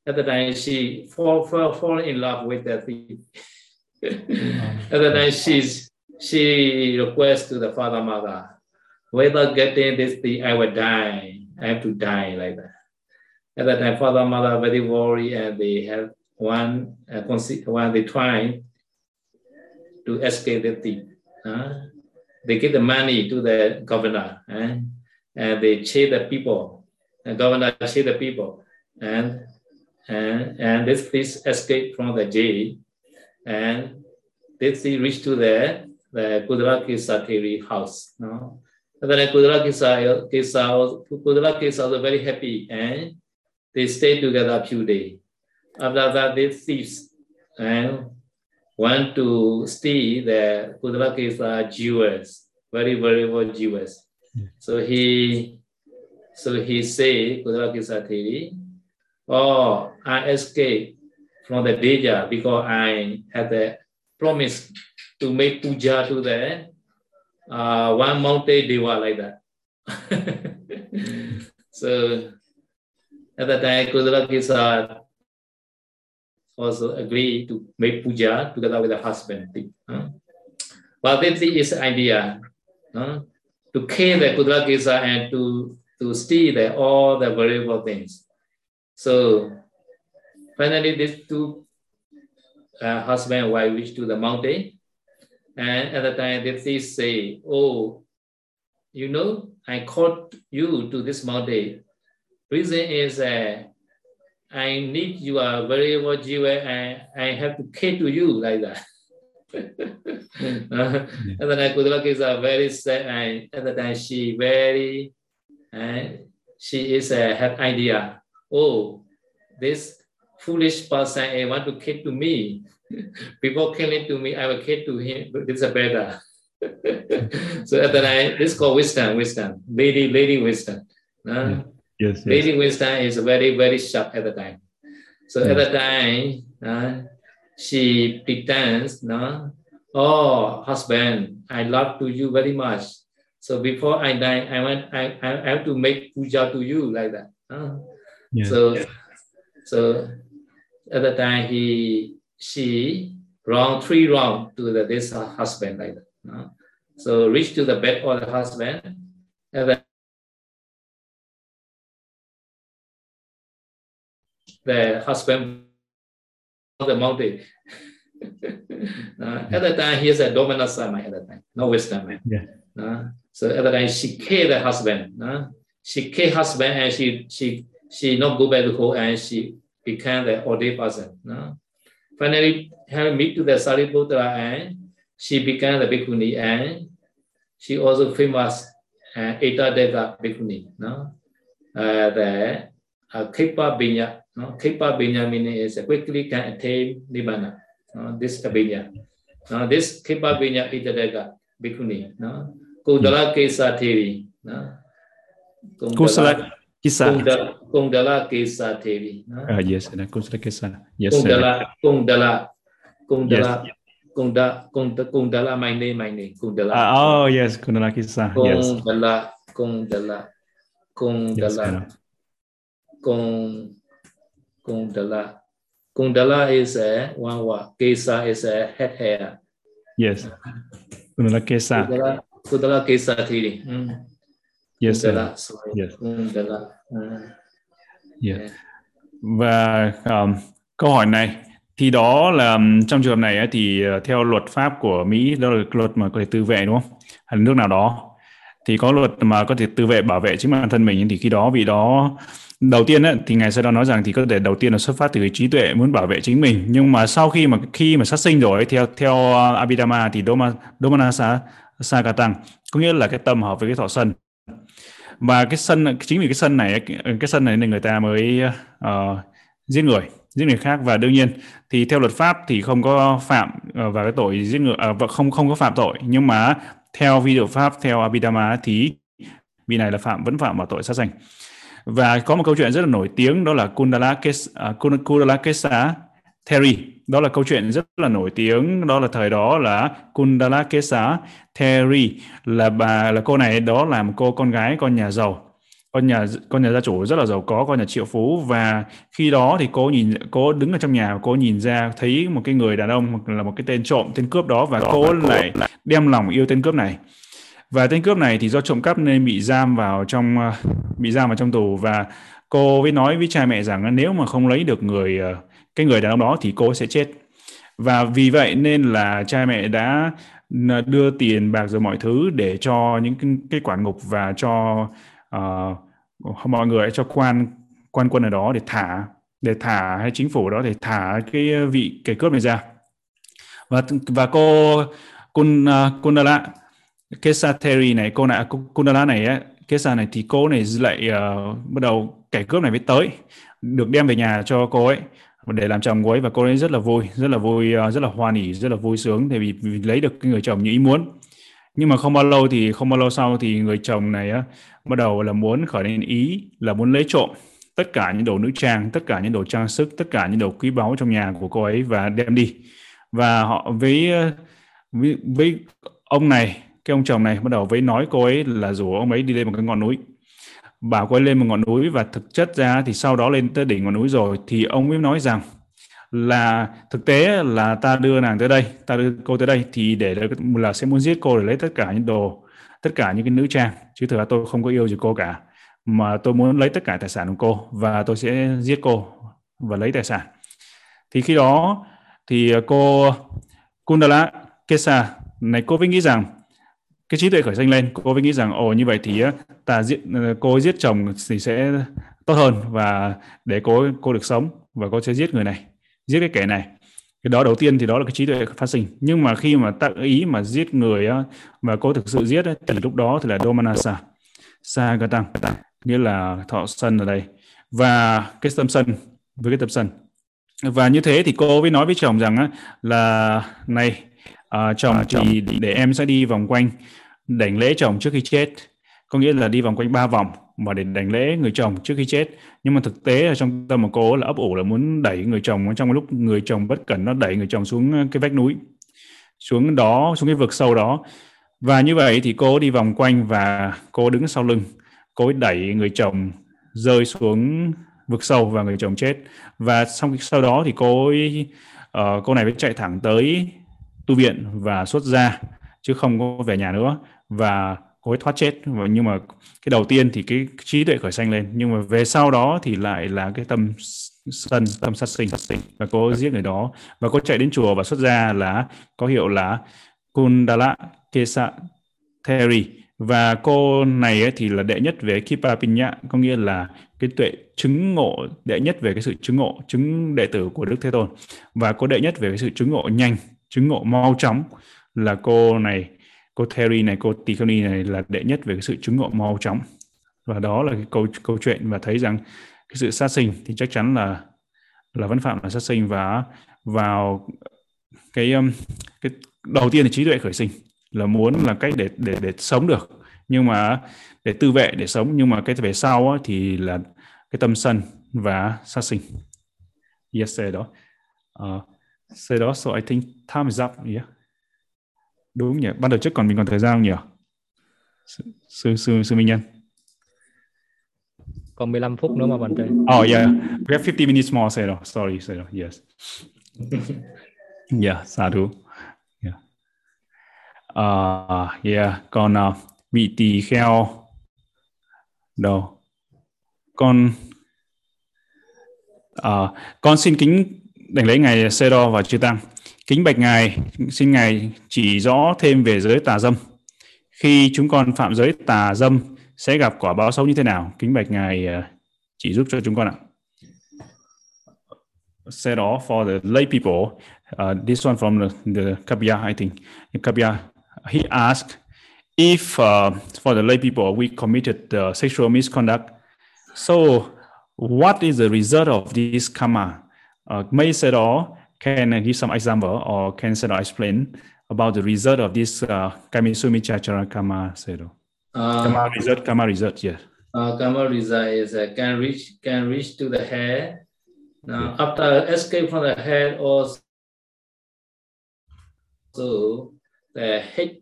At the time, she fall, fall, fall in love with the thief. At the time, she's, she requests to the father, mother, whether getting this thing, I will die. I have to die like that. At that time, father, mother very worried, and they have one, uh, one they try to escape the thief. huh? They give the money to the governor, eh? And they chase the people. The governor chase the people, and and and this priest escaped from the jail, and this he reached to the the Kudra Kisa Theri house. No? And then Kudra Kisa was Kudra Kisa was very happy, and they stayed together a few days. After that, they thieves and want to steal the Kudra Kisa jewels, very valuable jewels. So he so he say Kudra Kisa Theri, Oh, I escaped from the danger because I had a promise to make puja to the uh, one mountain deva like that. so at that time, Kudra Kisa also agreed to make puja together with the husband. huh? But this is idea huh? To kill the Kudra Kisa and to, to steal the, all the valuable things. So finally, these two uh, husband and wife reach to the mountain. And at the time, they they say, Oh, you know, I called you to this mountain. Reason is uh, I need you your valuable jewel and I have to care to you like that. Uh, and then Kudra is a very sad and at the time she very and she is a have idea. Oh, this foolish person I want to kill to me. Before killing to me, I will kill to him. But This is better. so at the time, this is called wisdom, wisdom, lady, lady wisdom. Uh, yes yes Lady wisdom is very, very sharp at the time. So at the time, uh, she pretends, no, oh, husband, I love to you very much. So before I die, I want, I, I have to make puja to you like that. uh. yes So, so at the time he, she wrong three wrong to the, this husband like that. no? So reach to the bed of the husband, and then the husband the mountain. Uh, at the time, he is a dominant son at the time, no wisdom man. Yeah. Uh, so at the time, she killed the husband. Uh, she killed husband and she she she not go back to home and she became the ordained person. No? Finally, having meet to the Sariputra and she became the bhikkhuni and she also famous uh, Eta Deva bhikkhuni. No? Uh, the uh, Kripa Binya. No? Kripa Binya meaning is quickly can attain Nibbana. No? This Binya. No? This Kripa Binya Eta Deva bhikkhuni. No? Kudala Kesa Theri. No? Kusala Kisa. Kundala, Kundala Kesa Thevi. Uh, yes, Kundala Kesa. Yes. Kundala, Kundala, Kundala, yes. Kunda, Kunda, Kundala, my name, my name, Kundala. Uh, oh, yes, Kundala Kisa. Yes. Kundala, Kundala, Kundala, yes, Kung, Kundala. Kundala is a one word. Kesa is a head hair. Yes. Kundala Kesa. Kundala, Kundala Kesa Thevi. Mm. Yes, Kundala, sorry. Yes. Kundala. Uh, yeah. Và um, câu hỏi này thì đó là trong trường hợp này thì ờ, theo luật pháp của Mỹ đó là luật mà có thể tự vệ đúng không? Hay nước nào đó thì có luật mà có thể tự vệ bảo vệ chính bản thân mình thì khi đó vị đó đầu tiên ấy, thì ngài sẽ đó nói rằng thì có thể đầu tiên là xuất phát từ cái trí tuệ muốn bảo vệ chính mình. Nhưng mà sau khi mà khi mà sát sinh rồi theo theo à, Abhidhamma thì Doma Domanasa Sakatang có nghĩa là cái tâm hợp với cái thọ sân. Và cái sân chính vì cái sân này cái sân này nên người ta mới uh, giết người giết người khác. Và đương nhiên thì theo luật pháp thì không có phạm ờ, uh, và cái tội giết người uh, à, không không có phạm tội. Nhưng mà theo vi luật pháp theo Abhidhamma thì vị này là phạm vẫn phạm vào tội sát sanh và có một câu chuyện rất là nổi tiếng đó là Kundala Kesa, à, uh, Kundala Kesa Theri. Đó là câu chuyện rất là nổi tiếng đó là thời đó là Kundala Kesa Theri. Là bà là cô này đó là một cô con gái con nhà giàu. Con nhà con nhà gia chủ rất là giàu có con nhà triệu phú. Và khi đó thì cô nhìn cô đứng ở trong nhà cô nhìn ra thấy một cái người đàn ông là một cái tên trộm tên cướp đó. Và cô lại đem lòng yêu tên cướp này và tên cướp này thì do trộm cắp nên bị giam vào trong ờ, bị giam vào trong tù. Và cô mới nói với cha mẹ rằng nếu mà không lấy được người ờ, cái người đàn ông đó thì cô sẽ chết. Và vì vậy nên là cha mẹ đã ờ, đưa tiền bạc rồi mọi thứ để cho những cái, cái quản ngục và cho uh, mọi người cho quan quan quân ở đó để thả để thả hay chính phủ đó để thả cái vị kẻ cướp này ra. Và và cô Kun uh, Kundala Kesateri này cô này Kundala này á Kesa này thì cô này lại uh, bắt đầu kẻ cướp này mới tới được đem về nhà cho cô ấy để làm chồng cô ấy và cô ấy rất là vui rất là vui uh, rất là hoan hỉ rất là vui sướng tại vì, vì lấy được cái người chồng như ý muốn. Nhưng mà không bao lâu thì không bao lâu sau thì người chồng này á bắt đầu là muốn khởi lên ý là muốn lấy trộm tất cả những đồ nữ trang tất cả những đồ trang sức tất cả những đồ quý báu trong nhà của cô ấy và đem đi. Và họ với ờ, với, với ông này cái ông chồng này bắt đầu với nói cô ấy là rủ ông ấy đi lên một cái ngọn núi. Bảo cô ấy lên một ngọn núi và thực chất ra thì sau đó lên tới đỉnh ngọn núi rồi thì ông ấy nói rằng là thực tế là ta đưa nàng tới đây, ta đưa cô tới đây thì để là sẽ muốn giết cô để lấy tất cả những đồ, tất cả những cái nữ trang. Chứ thực ra tôi không có yêu gì cô cả, mà tôi muốn lấy tất cả tài sản của cô và tôi sẽ giết cô và lấy tài sản. Thì khi đó thì cô Kundala, Kesa này cô mới nghĩ rằng cái trí tuệ khởi sinh lên cô mới nghĩ rằng ồ như vậy thì ta giết ờ, cô giết chồng thì sẽ tốt hơn và để cô cô được sống và cô sẽ giết người này giết cái kẻ này. Cái đó đầu tiên thì đó là cái trí tuệ phát sinh. Nhưng mà khi mà ta ý mà giết người á, mà cô thực sự giết á, thì lúc đó thì là domanasa sagatang nghĩa là thọ sân ở đây và cái tâm sân với cái tâm sân. Và như thế thì cô mới nói với chồng rằng á, là này uh, chồng thì để em sẽ đi vòng quanh đảnh lễ chồng trước khi chết. Có nghĩa là đi vòng quanh ba vòng và để đảnh lễ người chồng trước khi chết. Nhưng mà thực tế là trong tâm của cô là ấp ủ là muốn đẩy người chồng trong lúc người chồng bất cẩn nó đẩy người chồng xuống ờ, cái vách núi. Xuống đó xuống cái vực sâu đó. Và như vậy thì cô đi vòng quanh và cô đứng sau lưng. Cô ấy đẩy người chồng rơi xuống vực sâu và người chồng chết. Và xong sau đó thì cô ấy uh, cô này mới chạy thẳng tới tu viện và xuất ra chứ không có về nhà nữa. Và cô ấy thoát chết. Nhưng mà cái đầu tiên thì cái trí tuệ khởi sanh lên. Nhưng mà về sau đó thì lại là cái tâm sân, tâm sát sinh. Và cô giết người đó. Và cô chạy đến chùa và xuất ra là có hiệu là Kundala Kesa Theri và cô này ấy thì là đệ nhất về Kipa Pinya có nghĩa là cái tuệ chứng ngộ, đệ nhất về cái sự chứng ngộ, chứng đệ tử của Đức Thế Tôn. Và cô đệ nhất về cái sự chứng ngộ nhanh, chứng ngộ mau chóng là cô này cô Terry này cô Tiffany này là đệ nhất về cái sự chứng ngộ mau chóng. Và đó là cái câu câu chuyện và thấy rằng cái sự sát sinh thì chắc chắn là là vẫn phạm là sát sinh và vào cái um, cái đầu tiên là trí tuệ khởi sinh là muốn là cách để để để sống được. Nhưng mà để tư vệ để sống nhưng mà cái về sau á, thì là cái tâm sân và sát sinh. Yes đó. Uh, say đó so I think time is up yeah đúng nhỉ. Ban đầu trước còn mình còn thời gian không nhỉ? Sư sư sư minh nhân. Còn 15 phút nữa mà bạn trai oh yeah we have 50 minutes more say đó sorry say đó yes. Yeah sadhu yeah. Uh, yeah còn uh, vị tỳ kheo. Đâu? Con uh, con xin kính đảnh lễ ngài Sê Đo và chư tăng kính bạch ngài xin ngài chỉ rõ thêm về giới tà dâm. Khi chúng con phạm giới tà dâm sẽ gặp quả báo xấu như thế nào? Kính bạch ngài à, chỉ giúp cho chúng con ạ. Set off for the lay people. Uh, this one from the, the Kabya I think. Kabya he asked if uh, for the lay people we committed uh, sexual misconduct. So what is the result of this karma? Uh, May Sero can I give some example or can Sero explain about the result of this uh, Kamisumi Chachara karma Sero? Uh, karma result, karma result, yes. Uh, karma result is uh, can reach can reach to the head. Now, yeah. after escape from the head, also the head,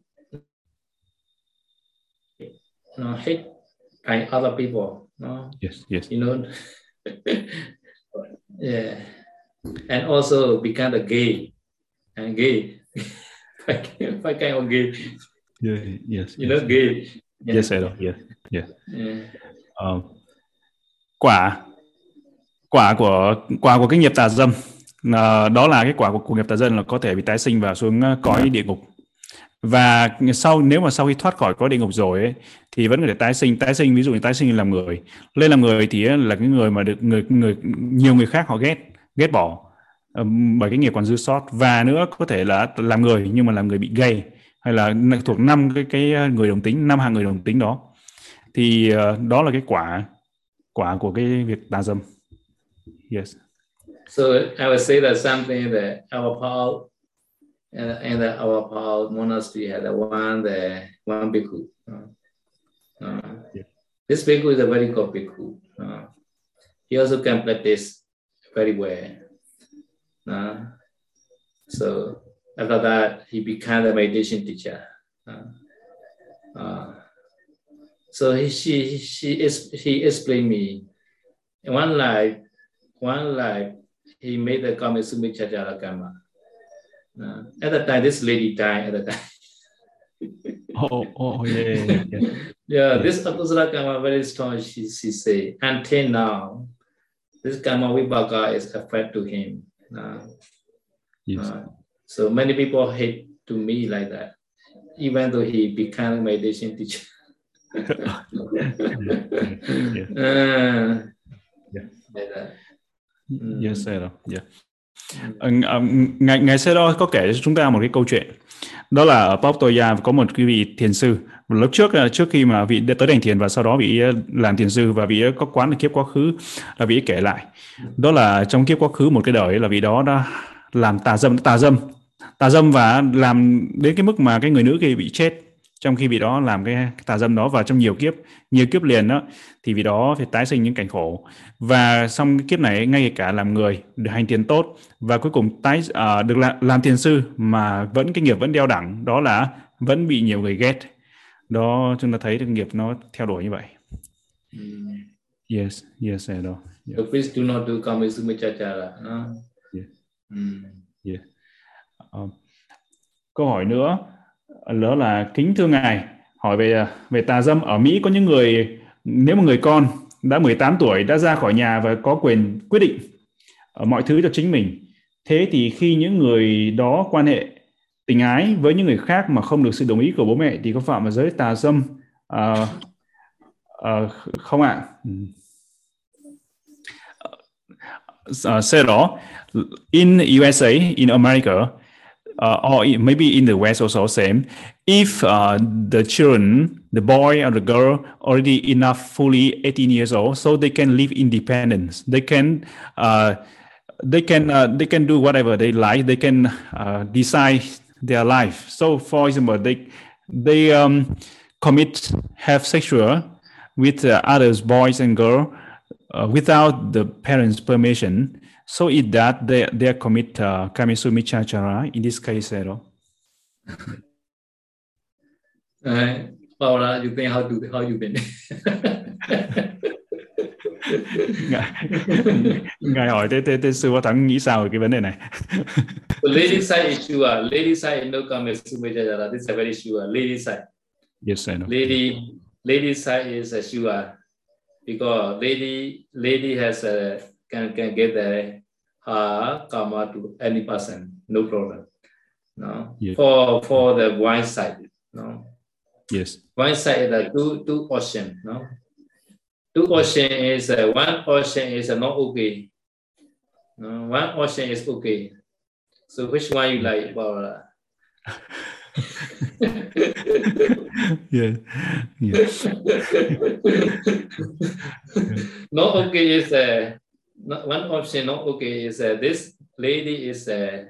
you know, hate by other people. No? Yes, yes. You know, yeah. And also become a gay. And gay. What kind of gay? Yeah, yes. You yes. know, gay. Yeah. Yes, I know. Yeah, yeah. yeah. Uh, quả quả của quả của cái nghiệp tà dâm uh, đó là cái quả của, của nghiệp tà dâm là có thể bị tái sinh và xuống cõi địa ngục và sau nếu mà sau khi thoát khỏi có địa ngục rồi ấy, thì vẫn có thể tái sinh tái sinh ví dụ như tái sinh làm người lên làm người thì là cái người mà được người người nhiều người khác họ ghét ghét bỏ bởi cái nghiệp còn dư sót và nữa có thể là làm người nhưng mà làm người bị gay hay là thuộc năm cái cái người đồng tính năm hạng người đồng tính đó thì uh, đó là cái quả quả của cái việc tà dâm yes so I would say that something that our Paul and, and the, our Paul monastery had a one the one bhikkhu. Uh, uh, yeah. This bhikkhu is a very good bhikkhu. Uh, he also can practice very well. Uh, so after that, he became a meditation teacher. Uh, uh, so he, she, she is, he explained me one life, one life, he made the Kamisumi Chajara Kama. Uh, at the time, this lady died at the time. oh, oh, yeah, yeah, yeah. yeah, this Akusala Karma very strong, she, she say. Until now, this Karma Vibhaka is affect to him. Uh, yes. Uh, so many people hate to me like that, even though he became a meditation teacher. yeah. Uh, yeah. Like that. Mm. Yes, sir. Yeah. Ngày xưa đó có kể cho chúng ta một cái câu chuyện đó là ở Pattaya có một cái vị thiền sư lúc trước à, trước khi mà vị tới đành thiền và sau đó vị à, làm thiền sư và vị à, có quán kiếp quá khứ là vị kể lại. Đó là trong kiếp quá khứ một cái đời là vị đó đã làm tà dâm tà dâm. Tà dâm và làm đến cái mức mà cái người nữ kia bị chết trong khi vị đó làm cái, tà dâm đó và trong nhiều kiếp nhiều kiếp liền đó thì vị đó phải tái sinh những cảnh khổ. Và xong cái kiếp này ngay cả làm người được hành tiền tốt và cuối cùng tái uh, được làm, làm thiền sư mà vẫn cái nghiệp vẫn đeo đẳng đó là vẫn bị nhiều người ghét đó chúng ta thấy cái nghiệp nó theo đuổi như vậy mm. yes yes know yeah. so please do not do kamesumachachara no? yeah. Mm. yeah. Uh, câu hỏi nữa đó là kính thưa ngài hỏi về về tà dâm ở Mỹ có những người nếu một người con đã 18 tuổi đã ra khỏi nhà và có quyền quyết định mọi thứ cho chính mình thế thì khi những người đó quan hệ tình ái với những người khác mà không được sự đồng ý của bố mẹ thì có phạm vào giới tà dâm uh, uh, không ạ uh, say đó in USA in America uh, or maybe in the West also same. If uh, the children, the boy or the girl, already enough fully 18 years old, so they can live independence. They can uh, they can uh, they can do whatever they like. They can uh, decide their life. So, for example, they they um, commit have sexual with uh, others boys and girl uh, without the parents permission. So it that they they commit uh, kamisu michachara in this case uh, Paula, you think how do how you been ngài hỏi thế thế, thế sư có thắng nghĩ sao về cái vấn đề này? The lady side issue à lady side no comment this is a very sure lady side. Yes I know. lady lady side is a sure because lady lady has a can can get the her karma to any person no problem no Yeah. for for the one side no yes. One side is a two two ocean no two ocean is uh, one ocean is uh, not okay. No, one ocean is okay. So which one you like well uh, yeah. Yeah. Not okay is uh, not, one option not okay is uh, this lady is uh,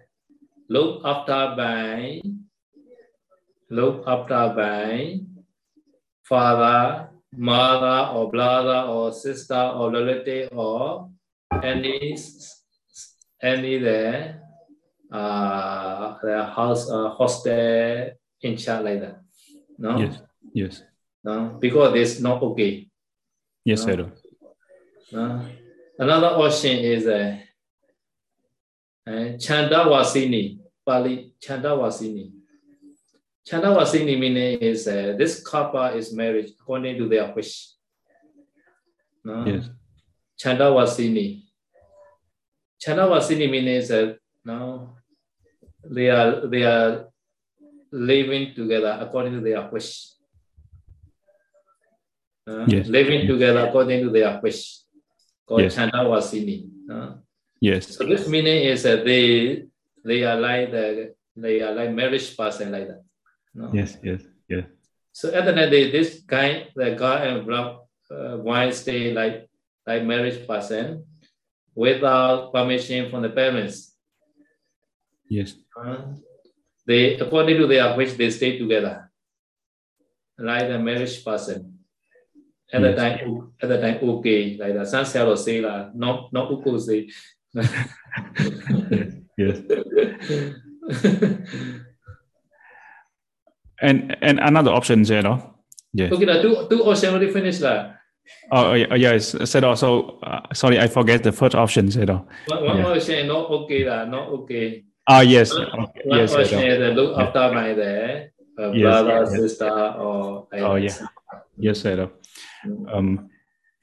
looked after by looked after by father mother or brother or sister or relative or any any there uh the house uh, hostel in charge like that no yes yes no because it's not okay yes No. I. Uh, another option is uh, uh, Chandawasini, Pali Chandawasini. Chandawasini meaning is uh, this couple is married according to their wish. No? yes Chandawasini. Chandawasini meaning is uh, no, they are they are living together according to their wish. Uh, Yes. Living together according to their wish. Called Yes. Chandawasini. Uh, yes so this meaning is that they they are like the they are like marriage person like that. No? yes yes yes So at the end of the day, this guy, the guy and black uh, wife stay like like marriage person without permission from the parents. yes Uh, they according to their wish they stay together like a marriage person. At the time, at the time, okay, like that. Some sell say lah, not not okay say. yes and and another option know yes okay. Two two option already finished lah. oh yeah, yes said also uh, sorry I forget the first option know One, one Yeah. option not okay lah, not okay. ah yes One, okay, one yes option is look after my there, uh, Yes, brother, yes. sister, or Oh, yeah. Yes, I know. Ừ. Um,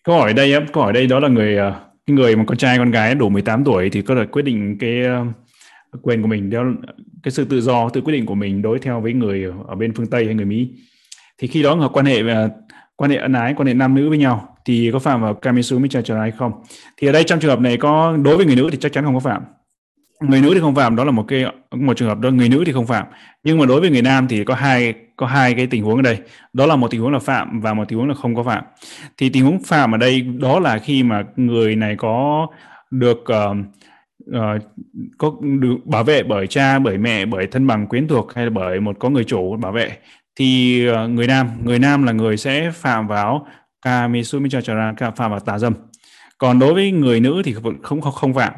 câu hỏi đây câu hỏi đây đó là người à, cái người mà con trai con gái đủ 18 tuổi thì có thể quyết định cái ờ, quyền của mình theo cái sự tự do tự quyết định của mình đối theo với người ở- bên phương Tây hay người Mỹ. Thì khi đó họ quan hệ à, quan hệ ân ái, quan hệ nam nữ với nhau thì có phạm vào Kamisu Michachara hay không? Thì ở đây trong trường hợp này có đối với người nữ thì chắc chắn không có phạm. Người nữ thì không phạm đó là một cái một trường hợp đó người nữ thì không phạm nhưng mà đối với người nam thì có hai có hai cái tình huống ở đây đó là một tình huống là phạm và một tình huống là không có phạm thì tình huống phạm ở đây đó là khi mà người này có được uh, uh, có được bảo vệ bởi cha bởi mẹ bởi thân bằng quyến thuộc hay là bởi một có người chủ bảo vệ? Thì uh, người nam người nam là người sẽ phạm vào kamisumicachara phạm vào tà dâm. Còn đối với người nữ thì không không không phạm.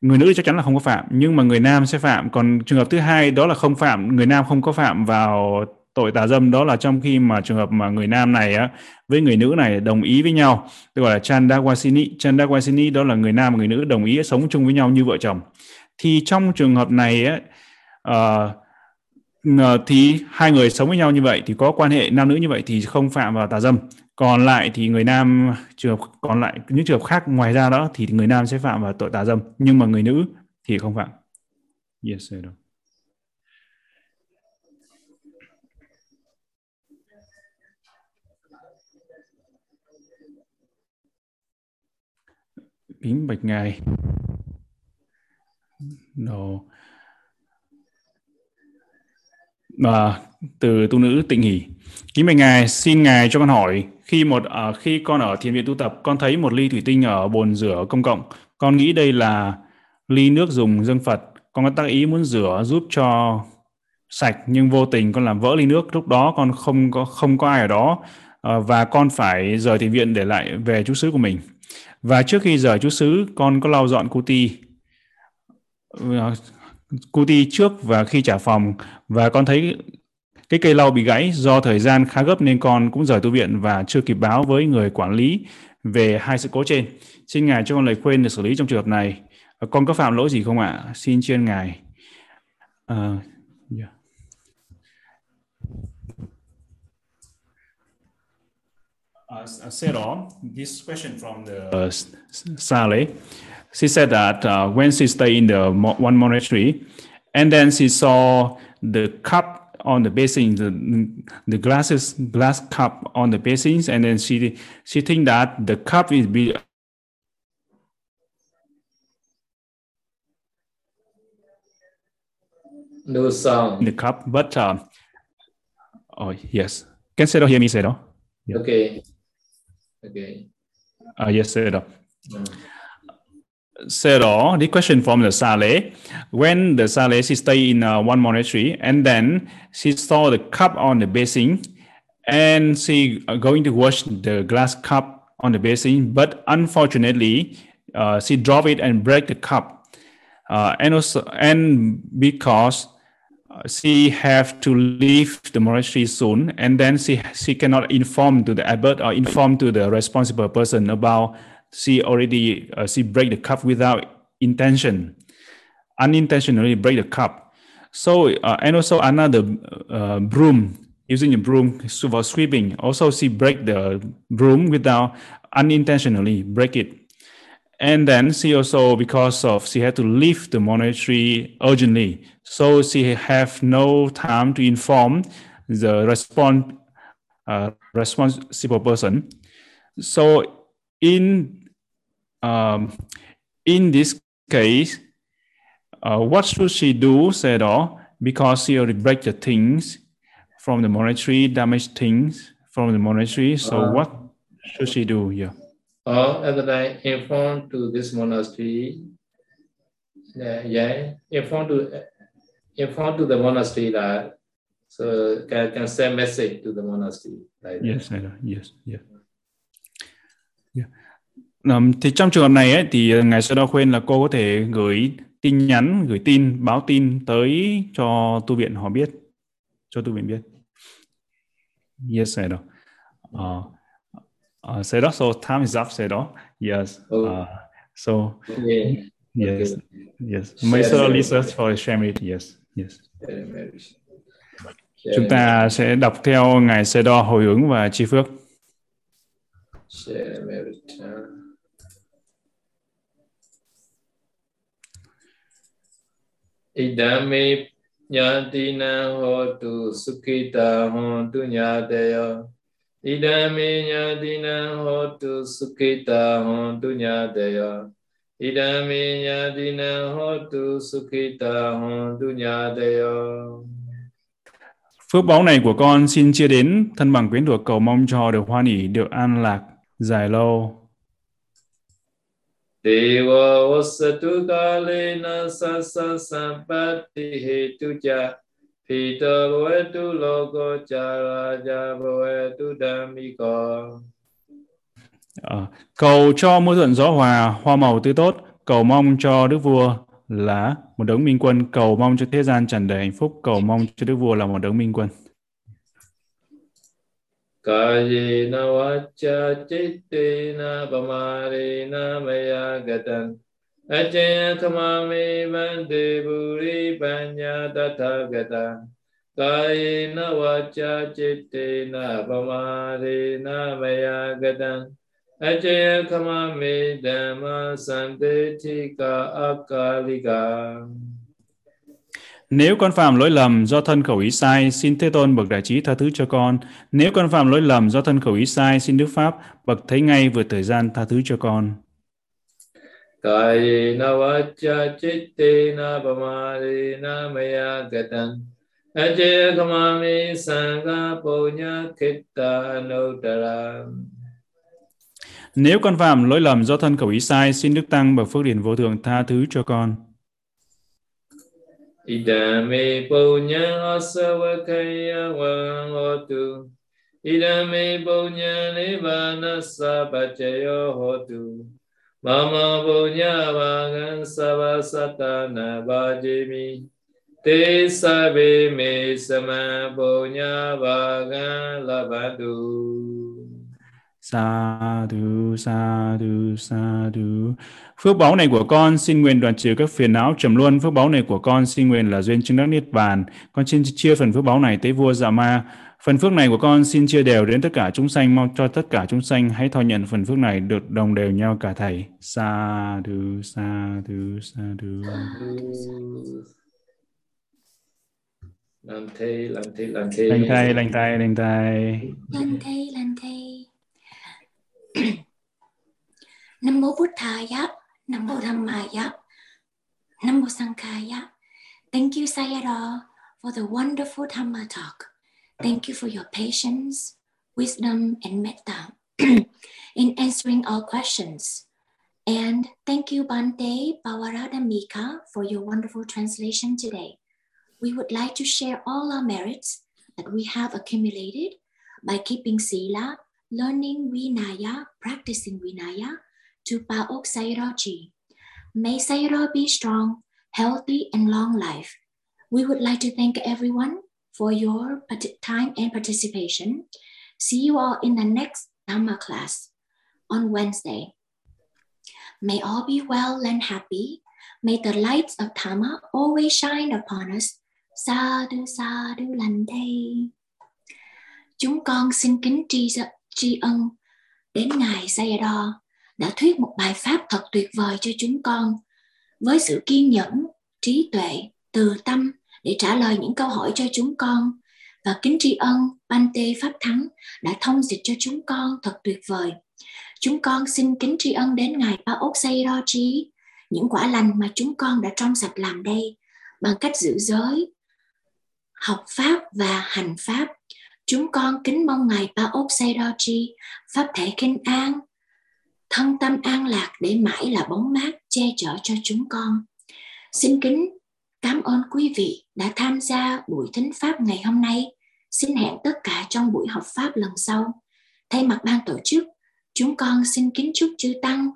Người nữ chắc chắn là không có phạm nhưng mà người nam sẽ phạm. Còn trường hợp thứ hai đó là không phạm người nam không có phạm vào tội tà dâm. Đó là trong khi mà trường hợp mà người nam này á với người nữ này đồng ý với nhau tôi gọi là chandawasini. Chandawasini đó là người nam và người nữ đồng ý sống chung với nhau như vợ chồng. Thì trong trường hợp này á uh, thì hai người sống với nhau như vậy thì có quan hệ nam nữ như vậy thì không phạm vào tà dâm. Còn lại thì người nam trường hợp còn lại những trường hợp khác ngoài ra đó thì người nam sẽ phạm vào tội tà dâm. Nhưng mà người nữ thì không phạm. Yes sir. Kính bạch ngài. Đồ. À, từ tu nữ tịnh hỷ. Kính bạch ngài xin ngài cho con hỏi khi một à, khi con ở thiền viện tu tập con thấy một ly thủy tinh ở bồn rửa công cộng. Con nghĩ đây là ly nước dùng dân phật. Con có tác ý muốn rửa giúp cho sạch nhưng vô tình con làm vỡ ly nước. Lúc đó con không có không có ai ở đó à, và con phải rời thiền viện để lại về chú xứ của mình và trước khi rời chú xứ con có lau dọn Cuti. Cuti trước và khi trả phòng và con thấy cái cây lau bị gãy do thời gian khá gấp nên con cũng rời tu viện và chưa kịp báo với người quản lý về hai sự cố trên. Xin Ngài cho con lời khuyên để xử lý trong trường hợp này. Con có phạm lỗi gì không ạ? Xin chuyên Ngài. Uh, Uh, Sero, this question from the uh, Sale, she said that uh, when she stayed in the one monastery, and then she saw the cup on the basin, the, the glasses glass cup on the basins, and then she she think that the cup is be no sound in the cup, but uh, oh yes, can Sero hear me, Sero? Yeah. Okay, okay. Uh, yes, Sero. Mm. Sero, the question from the Sale. When the Sale, she stay in uh, one monastery and then she saw the cup on the basin and she uh, going to wash the glass cup on the basin, but unfortunately, uh, she drop it and break the cup. Uh, and also, and because she have to leave the monastery soon, and then she she cannot inform to the abbot or inform to the responsible person about she already uh, she break the cup without intention, unintentionally break the cup. So uh, and also another uh, broom using a broom for sweeping. Also she break the broom without unintentionally break it. And then she also because of she had to leave the monastery urgently, so she have no time to inform the response uh, responsible person. So in um, in this case, uh, what should she do, said all, because she already break the things from the monastery, damage things from the monastery. So uh, what should she do? Yeah. Or uh, I inform to this monastery. Dạ, dạ. Yeah, yeah. Inform to inform to the monastery that so can, can send message to the monastery. Like yes, that. yes, yeah. Um, thì trong trường hợp này ấy, thì ngài sẽ đo khuyên là cô có thể gửi tin nhắn, gửi tin, báo tin tới cho tu viện họ biết, cho tu viện biết. Yes, Sedo. Uh, ờ, uh, Sedo, so time is up, Sedo. Yes. Uh, so, yeah. yes, okay. yes. May Sedo listens for share it. Yes, yes. Chúng ta sẽ đọc theo ngài Sedo hồi hướng và chi phước. Share Idame nyatina hotu sukita hontu nyateya. Idame nyatina hotu sukita hontu nyateya. Idame nyatina hotu sukita hontu nyateya. Phước báu này của con xin chia đến thân bằng quyến thuộc cầu mong cho được hoan hỷ, được an lạc, dài lâu. Dewa wasatu kalena sasa sampati hetu cha Pita bhavetu logo charaja bhavetu dhammiko à, Cầu cho mưa thuận gió hòa, hoa màu tươi tốt, cầu mong cho Đức Vua là một đấng minh quân, cầu mong cho thế gian tràn đầy hạnh phúc, cầu mong cho Đức Vua là một đấng minh quân. Kayena vacha chittena pamarena maya gatan Ajaya kamami vande buri panya tatha gata vacha chittena pamarena maya gatan Ajaya kamami dhamma sandetika akalika Nếu con phạm lỗi lầm do thân khẩu ý sai, xin Thế Tôn bậc đại trí tha thứ cho con. Nếu con phạm lỗi lầm do thân khẩu ý sai, xin Đức Pháp bậc thấy ngay vượt thời gian tha thứ cho con. कायेन वाचा चित्तेन पमादेन मया गतम् अजयगमामि सङ्गपुण्यथित्तानुत्तरम् Nếu con phạm lỗi lầm do thân cầu ý sai, xin Đức Tăng bậc phước điển vô thường tha thứ cho con. Idame punya asavakaya hotu. Idame punya nibbana sabacayo hotu. Mama punya vangan sava satana vajimi. Te sabi me sama punya vangan lavadu. Sa du sa du sa du. Phước báu này của con, xin nguyện đoạn trừ các phiền não trầm luân. Phước báu này của con, xin nguyện là duyên chứng đắc niết bàn. Con xin chia phần phước báu này tới vua Dạ Ma Phần phước này của con xin chia đều đến tất cả chúng sanh, mong cho tất cả chúng sanh hãy thọ nhận phần phước này được đồng đều nhau cả thầy. Sa du sa du sa du. Lành thầy, lành thầy, lành thầy. Lành thầy, lành thầy, lành thầy. Lành thầy, lành thầy. Nam mô Buddhaya, Nam mô Dhammaya, Nam mô Sankhaya. Thank you, Sayadaw, for the wonderful Dhamma talk. Thank you for your patience, wisdom, and metta in answering all questions. And thank you, Bante Pawaradamika, for your wonderful translation today. We would like to share all our merits that we have accumulated by keeping Sila, learning Vinaya, practicing Vinaya to Paok Sayadaw May Sairo be strong, healthy, and long life. We would like to thank everyone for your time and participation. See you all in the next Dhamma class on Wednesday. May all be well and happy. May the lights of Dhamma always shine upon us. Sadhu, sadhu, lante. Chúng con xin kính tri, tri ân đến Ngài Sayadaw đã thuyết một bài pháp thật tuyệt vời cho chúng con với sự kiên nhẫn, trí tuệ, từ tâm để trả lời những câu hỏi cho chúng con và kính tri ân Bante Pháp Thắng đã thông dịch cho chúng con thật tuyệt vời. Chúng con xin kính tri ân đến Ngài Ba Ốc Sayadaw những quả lành mà chúng con đã trong sạch làm đây bằng cách giữ giới, học Pháp và hành Pháp. Chúng con kính mong Ngài Ba Ốc Sayadaw Pháp thể kinh an, thân tâm an lạc để mãi là bóng mát che chở cho chúng con. Xin kính cảm ơn quý vị đã tham gia buổi thính pháp ngày hôm nay. Xin hẹn tất cả trong buổi học pháp lần sau. Thay mặt ban tổ chức, chúng con xin kính chúc chư tăng,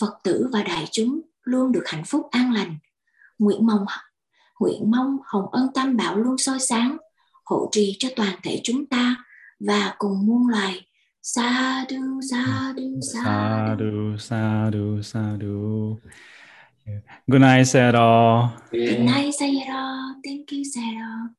Phật tử và đại chúng luôn được hạnh phúc an lành. Nguyện mong nguyện mong hồng ân tam bảo luôn soi sáng, hộ trì cho toàn thể chúng ta và cùng muôn loài Sa du sa du sa du sa du sa du. Good night, Sarah. Good night, Sarah. Thank you, Sarah.